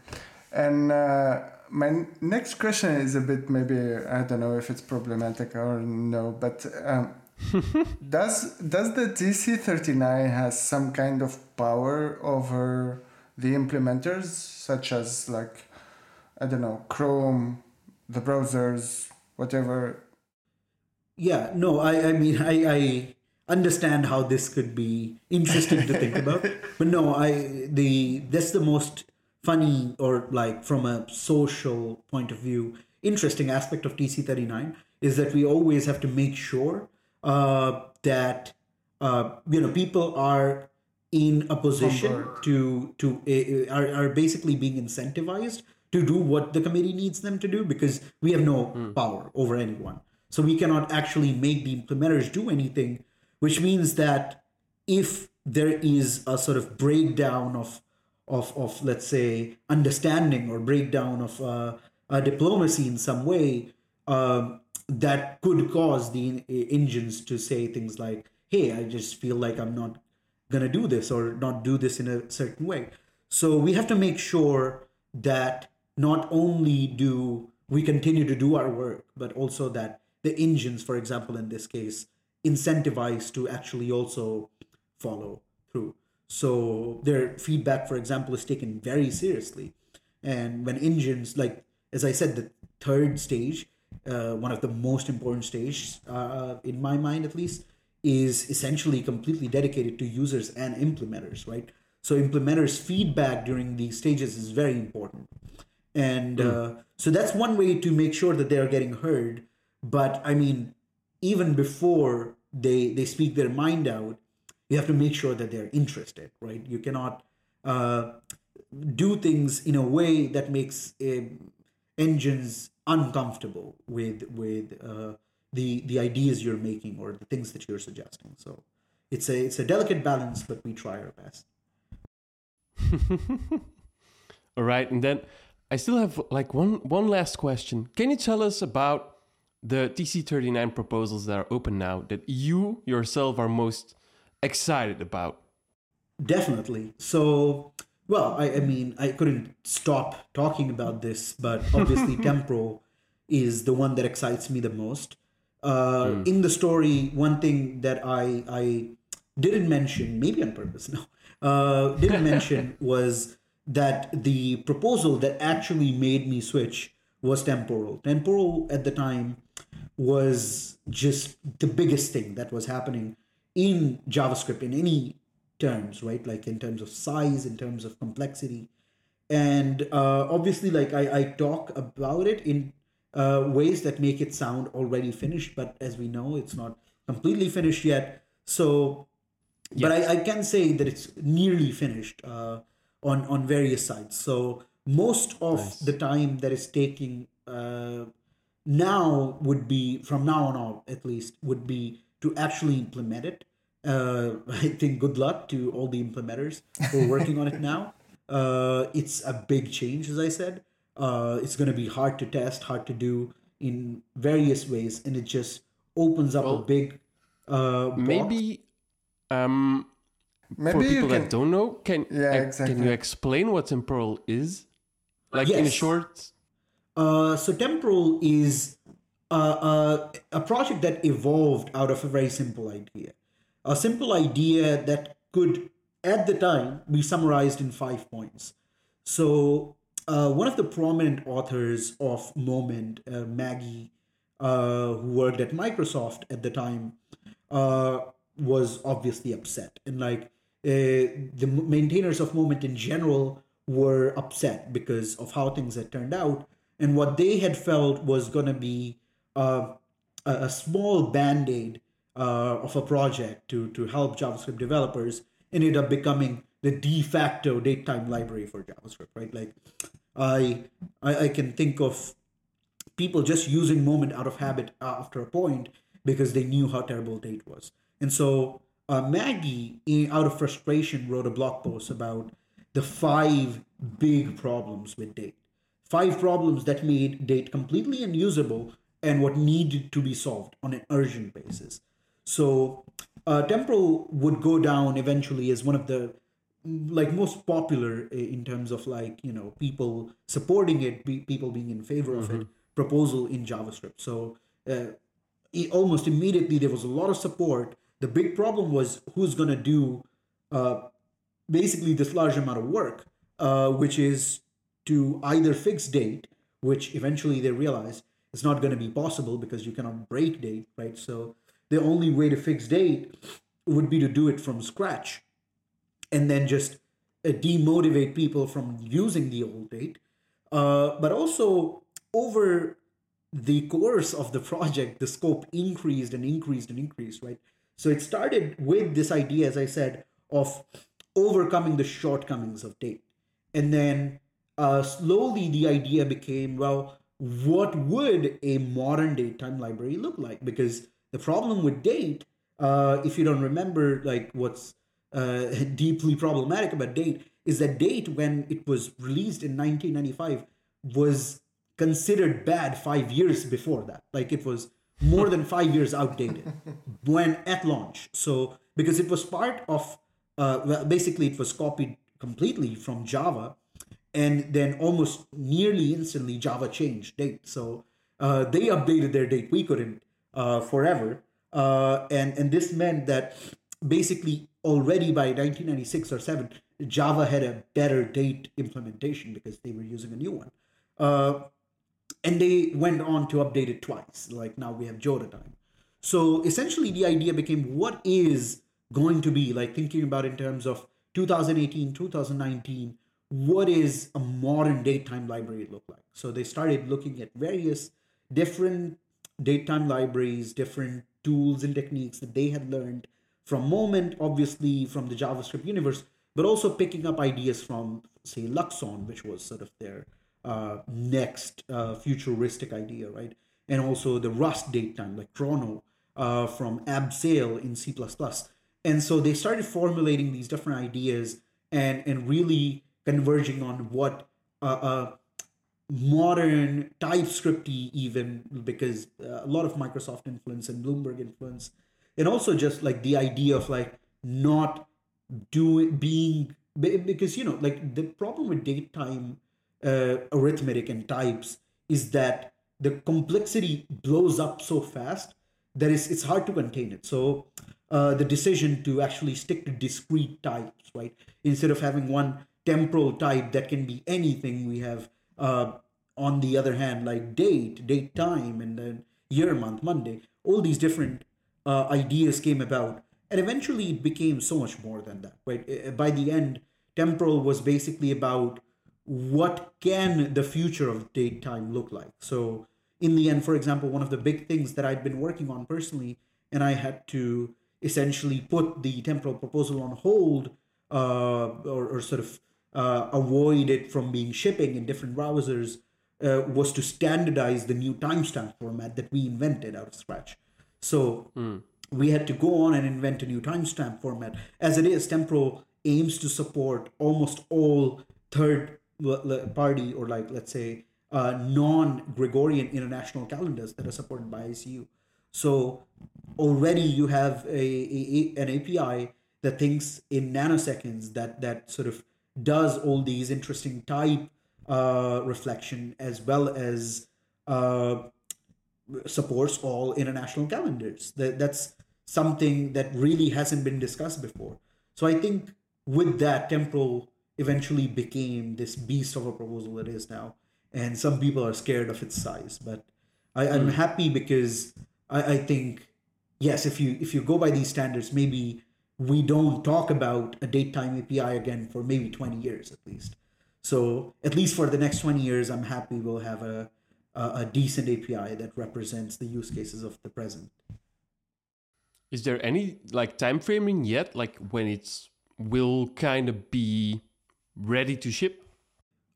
And uh, my next question is a bit maybe I don't know if it's problematic or no, but um, does does the TC39 has some kind of power over the implementers, such as like I don't know Chrome, the browsers, whatever? Yeah, no, I I mean I I understand how this could be interesting to think about, but no, I the that's the most funny or like from a social point of view interesting aspect of tc39 is that we always have to make sure uh, that uh, you know people are in a position to to uh, are, are basically being incentivized to do what the committee needs them to do because we have no mm. power over anyone so we cannot actually make the implementers do anything which means that if there is a sort of breakdown of of, of let's say understanding or breakdown of uh, a diplomacy in some way um, that could cause the engines to say things like hey i just feel like i'm not gonna do this or not do this in a certain way. So we have to make sure that not only do we continue to do our work but also that the engines for example in this case incentivize to actually also follow through so their feedback, for example, is taken very seriously. And when engines, like as I said, the third stage, uh, one of the most important stages, uh, in my mind at least, is essentially completely dedicated to users and implementers, right? So implementers' feedback during these stages is very important, and mm. uh, so that's one way to make sure that they are getting heard. But I mean, even before they they speak their mind out, you have to make sure that they're interested right? You cannot uh, do things in a way that makes uh, engines uncomfortable with with uh, the the ideas you're making or the things that you're suggesting. So it's a it's a delicate balance but we try our best. All right and then i still have like one one last question. Can you tell us about the tc39 proposals that are open now that you yourself are most excited about? Definitely. So, well, I, I mean, I couldn't stop talking about this, but obviously, Temporal is the one that excites me the most. Uh, mm. In the story, one thing that I I didn't mention, maybe on purpose, no, uh, didn't mention was that the proposal that actually made me switch was temporal. Temporal at the time was just the biggest thing that was happening in JavaScript in any terms, right? Like in terms of size, in terms of complexity. And uh, obviously, like I, I talk about it in uh, ways that make it sound already finished, but as we know, it's not completely finished yet. So, yes. but I, I can say that it's nearly finished uh, on on various sides. So most of nice. the time that is taking uh, now would be from now on out at least would be to actually implement it. Uh, I think good luck to all the implementers who are working on it now. Uh, it's a big change, as I said. Uh, it's going to be hard to test, hard to do in various ways, and it just opens up Well, a big. Uh. Maybe um, Maybe for people can. that don't know, can Yeah, uh, can you explain what temporal is? Like in a short. Uh, so Temporal is a project that evolved out of a very simple idea. A simple idea that could, at the time, be summarized in five points. So, uh, one of the prominent authors of Moment, uh, Maggie, uh, who worked at Microsoft at the time, uh, was obviously upset. And like uh, the maintainers of Moment in general were upset because of how things had turned out. And what they had felt was going to be uh, a, small band aid uh, of a project to, to help JavaScript developers ended up becoming the de facto date time library for JavaScript, right? Like, I, I, I can think of people just using moment out of habit after a point because they knew how terrible date was. And so uh, Maggie, out of frustration, wrote a blog post about the five big problems with date. Five problems that made date completely unusable and what needed to be solved on an urgent basis. So uh, Temporal would go down eventually as one of the like most popular in terms of like you know people supporting it be, people being in favor of it proposal in javascript. So uh, almost immediately there was a lot of support. The big problem was who's going to do uh, basically this large amount of work uh, which is to either fix date which eventually they realized is not going to be possible because you cannot break date right so the only way to fix date would be to do it from scratch and then just uh, demotivate people from using the old date. Uh, but also, over the course of the project, the scope increased and increased and increased, right? So it started with this idea, as I said, of overcoming the shortcomings of date. And then uh, slowly the idea became well, what would a modern datetime library look like? Because the problem with date, uh, if you don't remember, like what's uh, deeply problematic about date is that date when it was released in 1995 was considered bad five years before that like it was more than five years outdated when at launch so because it was part of uh, well, basically it was copied completely from java and then almost nearly instantly java changed date. So uh, they updated their date. We couldn't uh, forever. Uh, and and this meant that basically already by 1996 or 7 java had a better date implementation because they were using a new one. Uh, and they went on to update it twice. Like now we have Joda-Time. So essentially the idea became what is going to be like thinking about in terms of 2018 2019 what is a modern datetime library look like? So they started looking at various different datetime libraries different tools and techniques that they had learned from moment obviously from the javascript universe but also picking up ideas from say luxon which was sort of their uh, next uh, futuristic idea right? And also the rust datetime like chrono uh, from abseil in c++ and so they started formulating these different ideas and and really converging on what uh, modern TypeScripty even because uh, a lot of Microsoft influence and Bloomberg influence, and also just like the idea of like not doing being be- because you know like the problem with datetime uh, arithmetic and types is that the complexity blows up so fast that it's, it's hard to contain it. So uh, the decision to actually stick to discrete types, right? Instead of having one temporal type that can be anything, we have uh, on the other hand like date, date time, and then year, month, Monday. All these different uh, ideas came about, and eventually it became so much more than that, right? Uh, By the end, temporal was basically about what can the future of date time look like. So in the end, for example, one of the big things that I'd been working on personally, and I had to essentially put the temporal proposal on hold uh, or, or sort of uh, avoid it from being shipping in different browsers uh, was to standardize the new timestamp format that we invented out of scratch. So we had to go on and invent a new timestamp format. As it is, Temporal aims to support almost all third party or like let's say uh, non-Gregorian international calendars that are supported by ICU. So already you have a, a, an API that thinks in nanoseconds that that sort of does all these interesting type uh, reflection as well as uh, supports all international calendars. That that's something that really hasn't been discussed before. So I think with that, temporal eventually became this beast of a proposal it is now, and some people are scared of its size. But I, I'm happy because I, I think yes, if you if you go by these standards, maybe we don't talk about a date time API again for maybe 20 years at least. So at least for the next 20 years, I'm happy we'll have a, a, a decent API that represents the use cases of the present. Is there any like time framing yet? Like when it's will kind of be ready to ship?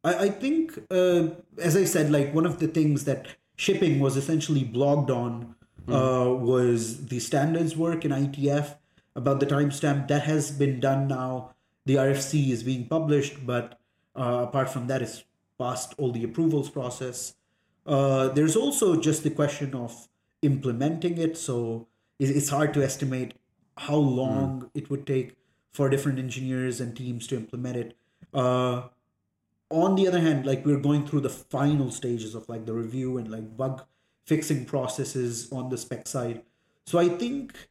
I, I think, uh, as I said, like one of the things that shipping was essentially blogged on uh, was the standards work in IETF about the timestamp. That has been done now. The RFC is being published, but uh, apart from that, it's passed all the approvals process. Uh, there's also just the question of implementing it. So it's hard to estimate how long it would take for different engineers and teams to implement it. Uh, on the other hand, like we're going through the final stages of like the review and like bug fixing processes on the spec side. So I think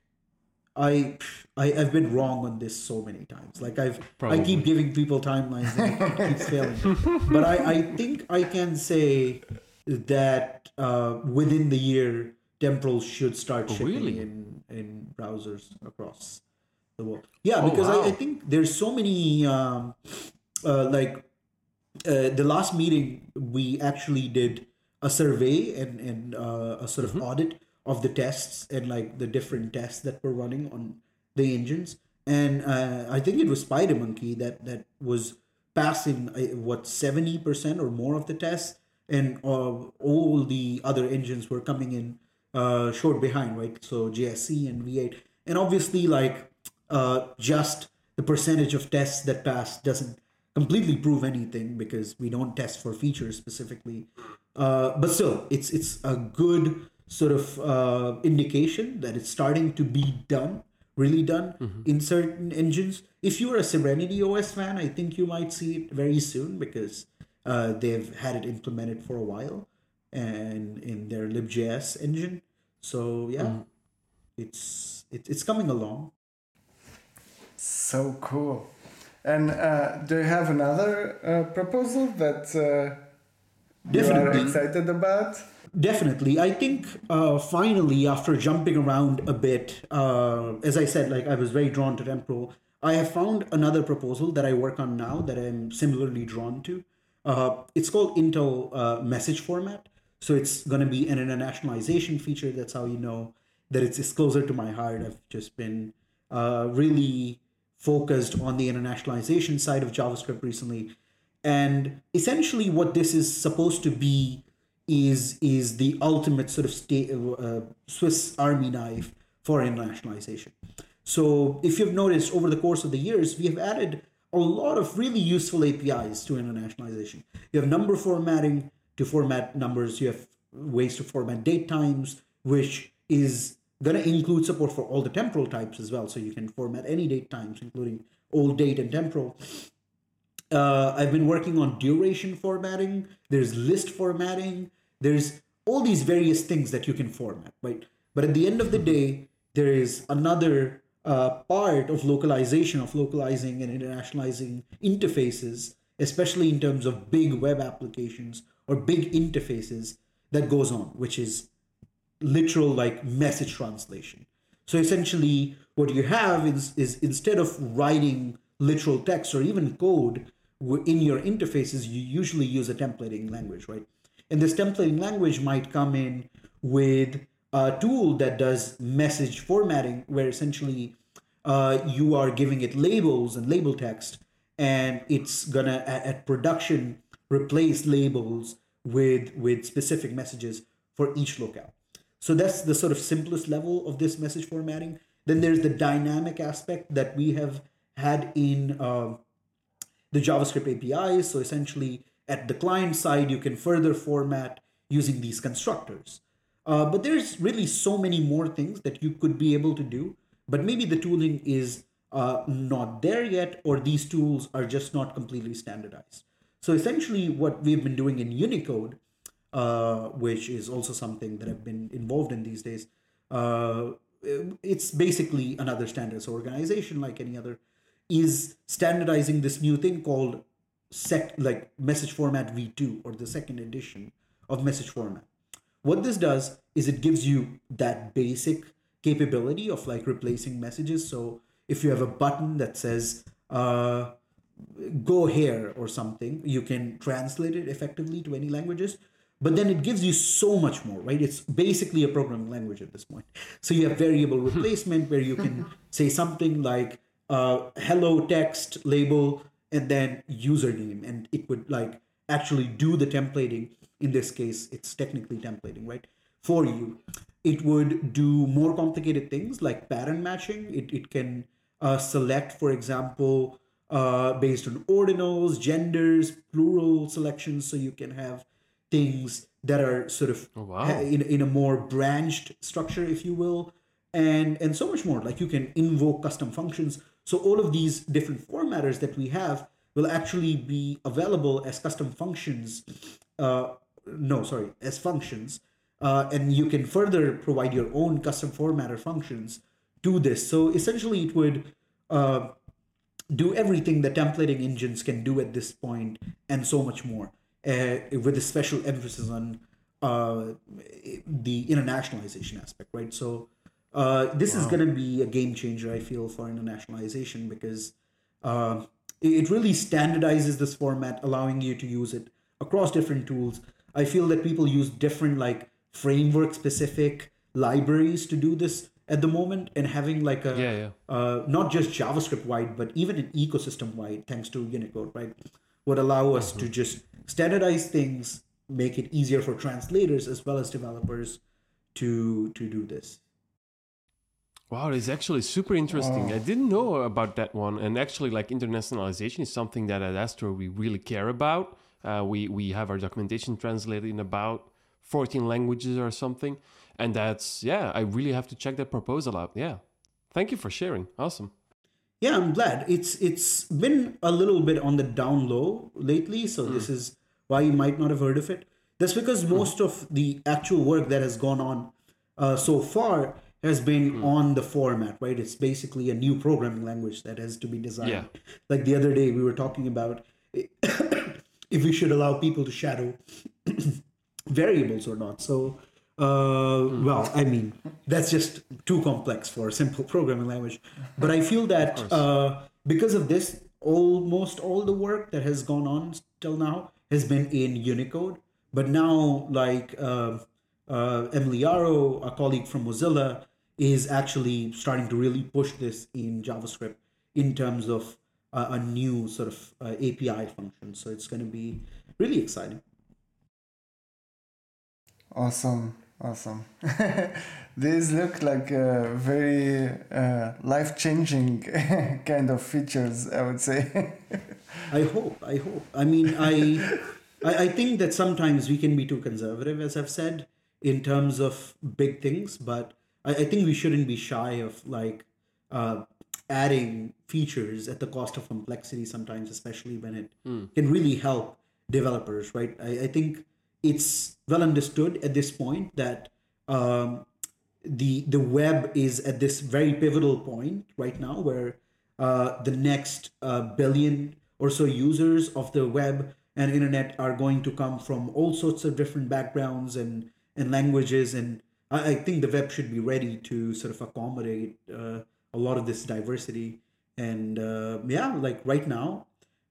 I, I I've been wrong on this so many times. Like I've I keep giving people timelines and it keeps failing. But I, I think I can say that uh, within the year, temporal should start shipping really? in in browsers across the world. Yeah, Oh, because I, I think there's so many um, uh, like uh, the last meeting we actually did a survey and and uh, a sort of Mm-hmm. audit of the tests and like the different tests that were running on the engines. And uh, i think it was SpiderMonkey that that was passing uh, what 70% or more of the tests. And uh, all the other engines were coming in uh, short behind right? So JSC and v8 and obviously like uh, just the percentage of tests that pass doesn't completely prove anything because we don't test for features specifically. Uh, but still, it's it's a good sort of uh, indication that it's starting to be done, really done in certain engines. If you're a SerenityOS fan, I think you might see it very soon because uh, they've had it implemented for a while and in their LibJS engine. So yeah, it's it, it's coming along. So cool. And uh, do you have another uh, proposal that uh, you are excited about? Definitely. I think uh, finally, after jumping around a bit, uh, as I said, like I was very drawn to Temporal, I have found another proposal that I work on now that I'm similarly drawn to. Uh, it's called Intl uh, message format. So it's going to be an internationalization feature. That's how you know that it's, it's closer to my heart. I've just been uh, really focused on the internationalization side of JavaScript recently. And essentially, what this is supposed to be is is the ultimate sort of state, uh, Swiss Army knife for internationalization. So, if you've noticed over the course of the years, we have added a lot of really useful APIs to internationalization. You have number formatting to format numbers. You have ways to format date times, which is going to include support for all the temporal types as well. So you can format any date times, including old date and temporal. Uh, I've been working on duration formatting. There's list formatting. There's all these various things that you can format, right? But at the end of the day, there is another uh, part of localization, of localizing and internationalizing interfaces, especially in terms of big web applications or big interfaces that goes on, which is literal like message translation. So essentially, what you have is, is instead of writing literal text or even code in your interfaces, you usually use a templating language, right? And this templating language might come in with a tool that does message formatting, where essentially uh, you are giving it labels and label text, and it's gonna at, at production replace labels with with specific messages for each locale. So that's the sort of simplest level of this message formatting. Then there's the dynamic aspect that we have had in uh, the JavaScript APIs. So essentially, at the client side, you can further format using these constructors. Uh, but there's really so many more things that you could be able to do. But maybe the tooling is uh, not there yet, or these tools are just not completely standardized. So essentially, what we've been doing in Unicode, uh, which is also something that I've been involved in these days, uh, it's basically another standards organization like any other, is standardizing this new thing called sec like message format v2 or the second edition of message format. What this does is it gives you that basic capability of like replacing messages. So if you have a button that says uh, go here or something, you can translate it effectively to any languages. But then it gives you so much more, right? It's basically a programming language at this point. So you have variable replacement where you can say something like uh, hello text label and then username, and it would like actually do the templating. In this case, it's technically templating, right? For you. It would do more complicated things like pattern matching. It, it can uh, select, for example, uh, based on ordinals, genders, plural selections, so you can have things that are sort of oh, wow. in, in a more branched structure, if you will, and and so much more. Like you can invoke custom functions. So all of these different formatters that we have will actually be available as custom functions. Uh, no, sorry, as functions, uh, and you can further provide your own custom formatter functions to this. So essentially, it would uh, do everything the templating engines can do at this point and so much more, uh, with a special emphasis on uh, the internationalization aspect, right? So uh, this wow. is going to be a game changer, I feel, for internationalization because uh, it really standardizes this format, allowing you to use it across different tools. I feel that people use different like framework specific libraries to do this at the moment and having like a yeah, yeah. Uh, not just javascript wide but even an ecosystem wide thanks to unicode right would allow us mm-hmm. to just standardize things make it easier for translators as well as developers to to do this Wow, it's actually super interesting. I didn't know about that one. And actually, like internationalization is something that at Astro we really care about. Uh, we we have our documentation translated in about 14 languages or something. And that's, yeah, I really have to check that proposal out. Yeah. Thank you for sharing. Awesome. Yeah, I'm glad. It's it's been a little bit on the down low lately, so mm. this is why you might not have heard of it. That's because hmm. most mm. of the actual work that has gone on uh, so far has been mm. on the format, right? It's basically a new programming language that has to be designed. Yeah. Like the other day, we were talking about if we should allow people to shadow variables or not. So uh, well, I mean, that's just too complex for a simple programming language. But I feel that uh, because of this, almost all the work that has gone on till now has been in Unicode. But now, like uh, uh, Eemeli Aro, a colleague from Mozilla, is actually starting to really push this in JavaScript in terms of uh, a new sort of uh, API function. So it's going to be really exciting. Awesome. Awesome. These look like uh, very uh, life changing kind of features, I would say. I hope. I hope. I mean, I, I, I think that sometimes we can be too conservative, as I've said, in terms of big things, but I, I think we shouldn't be shy of like uh, adding features at the cost of complexity sometimes, especially when it mm. can really help developers, right? I, I think it's well understood at this point that um, the the web is at this very pivotal point right now where uh, the next uh, billion or so users of the web and internet are going to come from all sorts of different backgrounds and and languages and I, I think the web should be ready to sort of accommodate uh, a lot of this diversity and uh, yeah like right now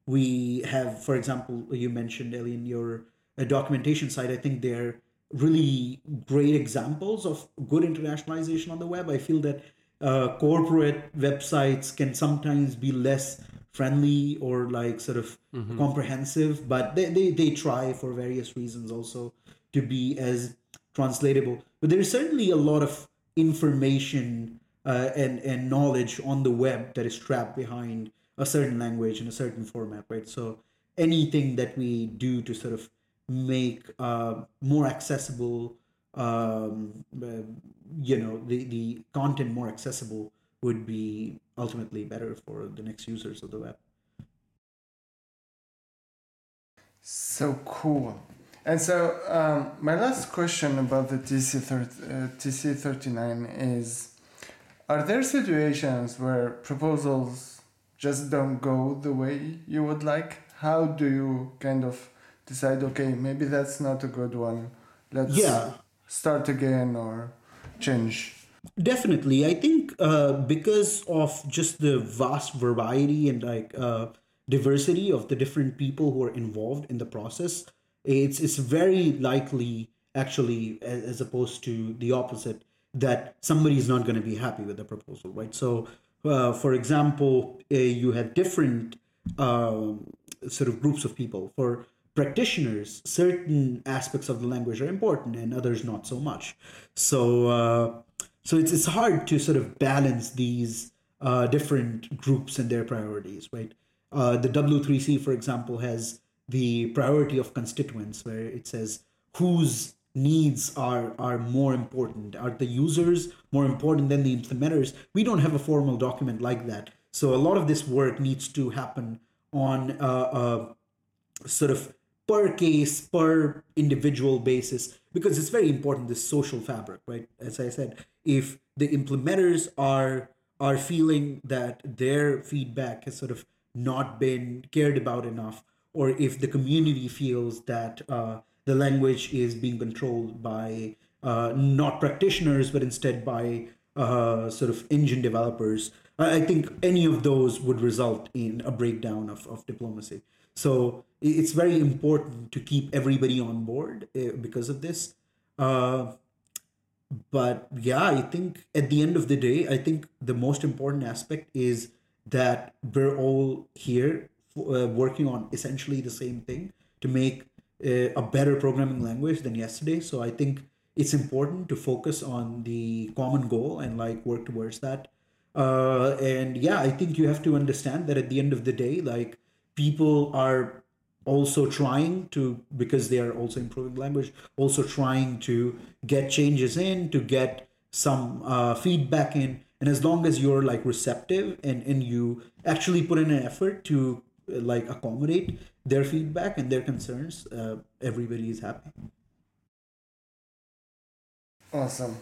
we have for example you mentioned Elian your a documentation side, I think they're really great examples of good internationalization on the web. I feel that uh, corporate websites can sometimes be less friendly or like sort of comprehensive, but they, they, they try for various reasons also to be as translatable. But there's certainly a lot of information uh, and, and knowledge on the web that is trapped behind a certain language in a certain format, right? So anything that we do to sort of make uh, more accessible, um, uh, you know, the, the content more accessible would be ultimately better for the next users of the web. So cool. And so um, my last question about the TC uh, TC thirty nine is: Are there situations where proposals just don't go the way you would like? How do you kind of decide? Okay, maybe that's not a good one. Let's Yeah. start again or change. Definitely, I think uh, because of just the vast variety and like uh, diversity of the different people who are involved in the process, it's it's very likely actually, as, opposed to the opposite, that somebody is not going to be happy with the proposal, right? So, uh, for example, uh, you have different um, sort of groups of people. For practitioners, certain aspects of the language are important, and others not so much. So. Uh, so it's it's hard to sort of balance these uh, different groups and their priorities, right? Uh, the W3C, for example, has the priority of constituents, where it says whose needs are are more important. Are the users more important than the implementers? We don't have a formal document like that, so a lot of this work needs to happen on uh, a sort of per case, per individual basis, because it's very important this social fabric, right? As I said, if the implementers are are feeling that their feedback has sort of not been cared about enough, or if the community feels that uh, the language is being controlled by uh, not practitioners, but instead by uh, sort of engine developers, I think any of those would result in a breakdown of, of diplomacy. So it's very important to keep everybody on board uh, because of this. Uh, but yeah, I think at the end of the day, I think the most important aspect is that we're all here uh, working on essentially the same thing to make uh, a better programming language than yesterday. So I think it's important to focus on the common goal and like work towards that. Uh, and yeah, I think you have to understand that at the end of the day, like people are also trying to because they are also improving language also trying to get changes in to get some uh, feedback in and as long as you're like receptive and and you actually put in an effort to like accommodate their feedback and their concerns uh, everybody is happy Awesome.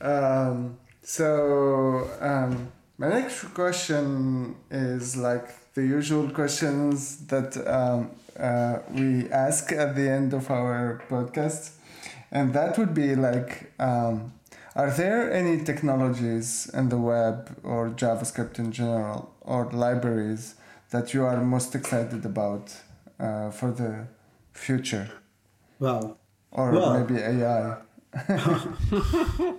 Um, so um, my next question is like the usual questions that um, uh, we ask at the end of our podcast, and that would be like, um, are there any technologies in the web or JavaScript in general or libraries that you are most excited about uh, for the future, well or Well- maybe AI?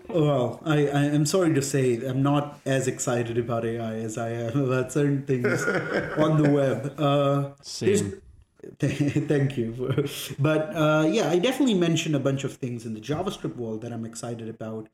well I, I am sorry to say i'm not as excited about ai as i am about certain things on the web uh Same. Thank you. But uh, yeah, I definitely mentioned a bunch of things in the JavaScript world that I'm excited about.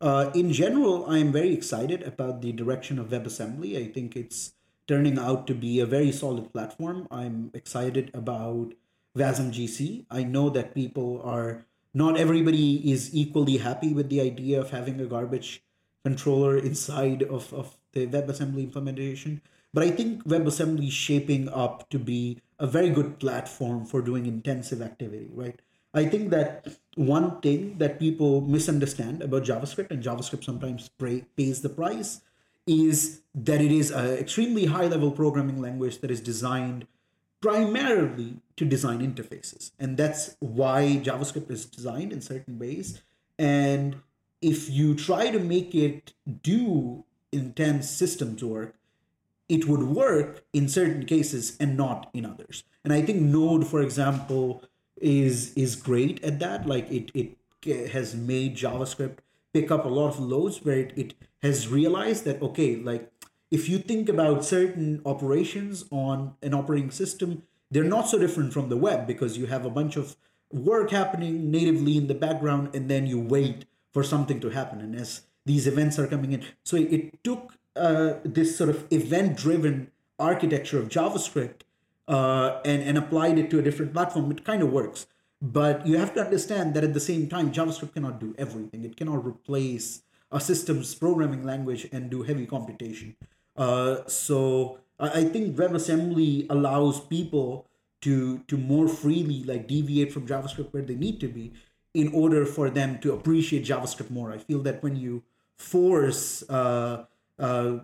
Uh, in general, I am very excited about the direction of WebAssembly. I think it's turning out to be a very solid platform. I'm excited about Wasm GC. I know that people are not everybody is equally happy with the idea of having a garbage controller inside of, of the WebAssembly implementation. But I think WebAssembly is shaping up to be a very good platform for doing intensive activity, right? I think that one thing that people misunderstand about JavaScript, and JavaScript sometimes pay, pays the price, is that it is an extremely high level programming language that is designed primarily to design interfaces. And that's why JavaScript is designed in certain ways. And if you try to make it do intense systems work, it would work in certain cases and not in others. And I think Node, for example, is is great at that. Like it it has made JavaScript pick up a lot of loads where it, it has realized that okay, like if you think about certain operations on an operating system, they're not so different from the web because you have a bunch of work happening natively in the background and then you wait for something to happen. And as these events are coming in, so it took uh, this sort of event driven architecture of JavaScript uh, and, and applied it to a different platform. It kind of works. But you have to understand that at the same time, JavaScript cannot do everything. It cannot replace a system's programming language and do heavy computation. Uh, so I think WebAssembly allows people to to more freely like deviate from JavaScript where they need to be in order for them to appreciate JavaScript more. I feel that when you force uh, uh,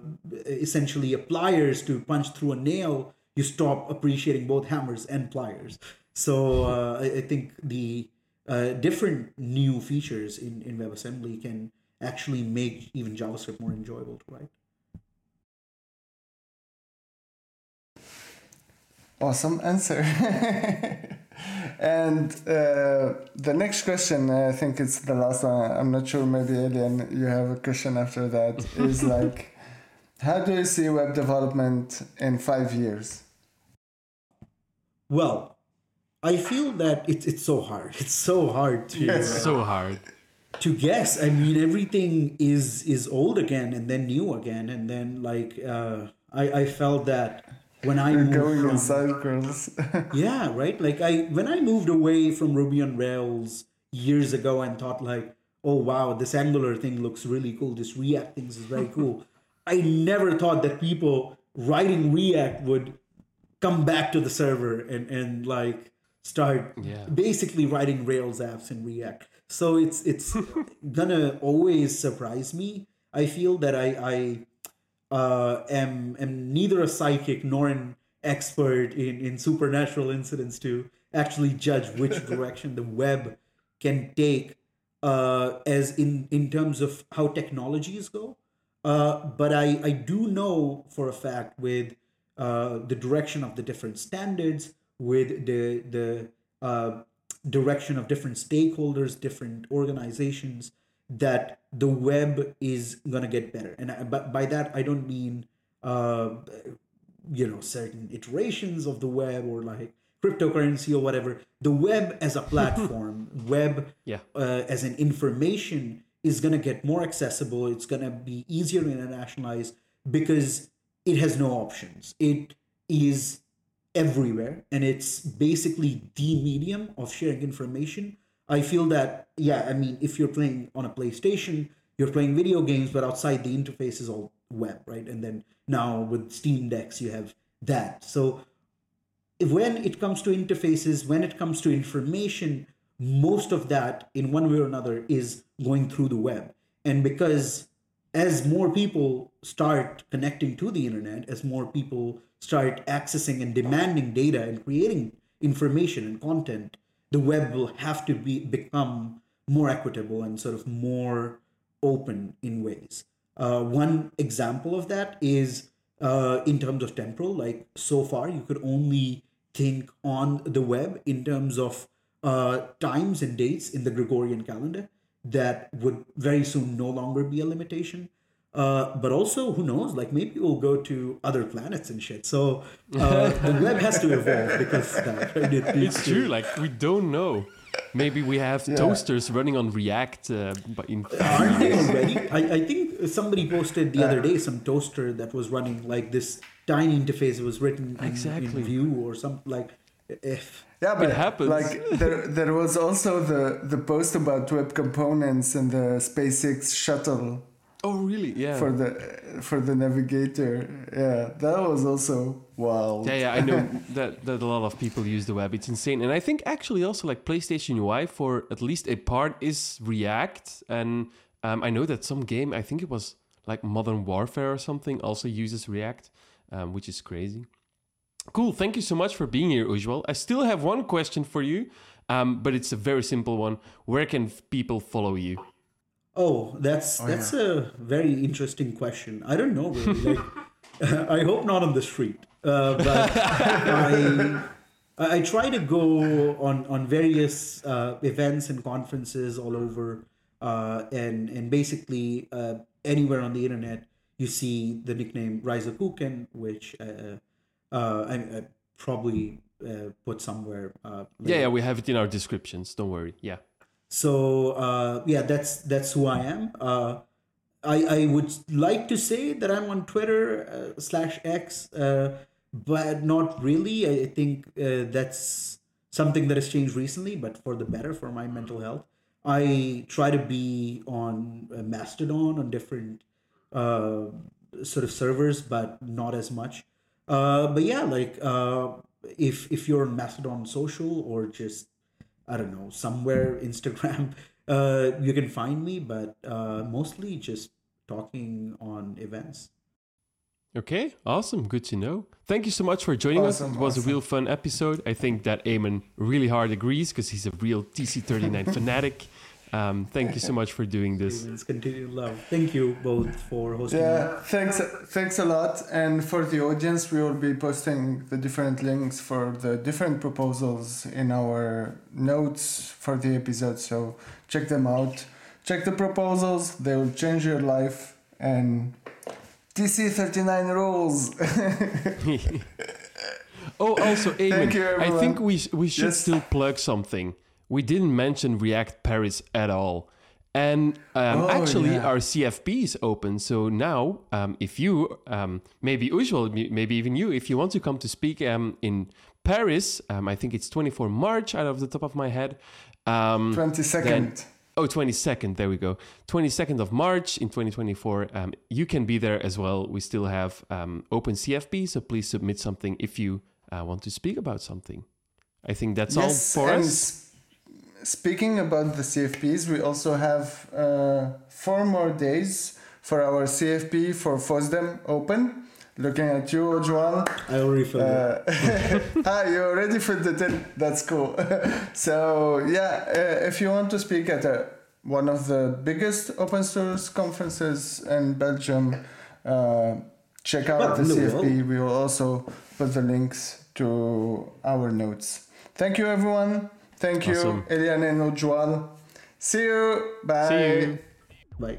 essentially pliers to punch through a nail, you stop appreciating both hammers and pliers. So uh, I, I, think the uh, different new features in, in WebAssembly can actually make even JavaScript more enjoyable to write. Awesome answer. and uh, the next question, I think it's the last one. I'm not sure. Maybe Elian, you have a question after that. is like, how do you see web development in five years? Well, I feel that it's it's so hard. It's so hard to yes. so hard to guess. I mean, everything is is old again and then new again, and then like uh, I I felt that when I moved going from, in circles. yeah, right. Like I when I moved away from Ruby on Rails years ago and thought like, oh wow, this Angular thing looks really cool. This React things is very cool. I never thought that people writing React would come back to the server and and like start yeah. basically writing Rails apps in React. So it's it's gonna always surprise me. I feel that I I uh, am am neither a psychic nor an expert in in supernatural incidents to actually judge which direction the web can take uh, as in in terms of how technologies go. Uh, but I I do know for a fact with uh, the direction of the different standards, with the the uh, direction of different stakeholders, different organizations, that the web is going to get better. And I, but by that i don't mean uh, you know certain iterations of the web or like cryptocurrency or whatever. The web as a platform web yeah. uh, as an information is going to get more accessible. It's going to be easier to internationalize because it has no options. It is everywhere and it's basically the medium of sharing information I feel that yeah, I mean, if you're playing on a PlayStation, you're playing video games, but outside the interface is all web, right? And then now with Steam Decks, you have that. So if when it comes to interfaces, when it comes to information, most of that in one way or another is going through the web. And because as more people start connecting to the internet, as more people start accessing and demanding data and creating information and content, the web will have to be become more equitable and sort of more open in ways. Uh, one example of that is uh, in terms of temporal. Like so far, you could only think on the web in terms of uh, times and dates in the Gregorian calendar. That would very soon no longer be a limitation. Uh, but also, who knows? Like maybe we'll go to other planets and shit. So uh, the web has to evolve because that, right? it it's to... true. Like we don't know. Maybe we have yeah. toasters running on React, uh, but in aren't they already? I, I think somebody posted the other day some toaster that was running like this tiny interface. It was written in, exactly. in Vue or something like. If yeah, but it happens. Like there, there was also the the post about web components and the SpaceX shuttle Oh, really? Yeah. For the for the navigator, yeah, that was also wow. Yeah, yeah, I know that that a lot of people use the web. It's insane, and I think actually also like PlayStation UI for at least a part is React, and um, I know that some game, I think it was like Modern Warfare or something, also uses React, um, which is crazy. Cool. Thank you so much for being here, Ujjwal. I still have one question for you, um, but it's a very simple one. Where can people follow you? Oh, that's oh, that's yeah. a very interesting question. I don't know really. Like, I hope not on the street, uh, but I I try to go on on various uh, events and conferences all over, uh, and and basically uh, anywhere on the internet. you see the nickname ryzokuken, which uh, uh, I, I probably uh, put somewhere. Uh, yeah, yeah, we have it in our descriptions. Don't worry. Yeah. So uh, yeah, that's that's who I am. Uh, I I would like to say that I'm on Twitter uh, slash X, uh, but not really. I think uh, that's something that has changed recently, but for the better for my mental health. I try to be on uh, Mastodon on different uh, sort of servers, but not as much. Uh, but yeah, like uh, if if you're on Mastodon social or just I don't know somewhere Instagram, uh, you can find me. But uh, mostly just talking on events. Okay, awesome. Good to know. Thank you so much for joining Awesome, us. It was awesome. a real fun episode. I think that Aymen really hard agrees because he's a real TC39 fanatic. Um, thank you so much for doing this. Humans continue love. Thank you both for hosting. me. Yeah, thanks, thanks a lot. And for the audience, we will be posting the different links for the different proposals in our notes for the episode. So check them out. Check the proposals; they will change your life. And TC thirty nine rules. Oh, also, Aymen, Thank you, I think we we should Yes. still plug something. We didn't mention React Paris at all. And um, Oh, actually, yeah. our CFP is open. So now, um, if you, um, maybe usual, maybe even you, if you want to come to speak um, in Paris, um, I think it's 24 March out of the top of my head. Um, Twenty second. Oh, 22nd. There we go. 22nd of March in 2024. Um, you can be there as well. We still have um, open CFP, so please submit something if you uh, want to speak about something. I think that's all for us. Speaking about the CFPs, we also have uh, four more days for our CFP for FOSDEM open. Looking at you, Ujjwal. I already filled it. Uh, ah, you already fit it in. That's cool. so yeah, uh, if you want to speak at a, one of the biggest open source conferences in Belgium, uh, check out Well, the CFP. We will also put the links to our notes. Thank you, everyone. Thank you, Awesome. Elian and Ujjwal. See you. Bye. See you. Bye.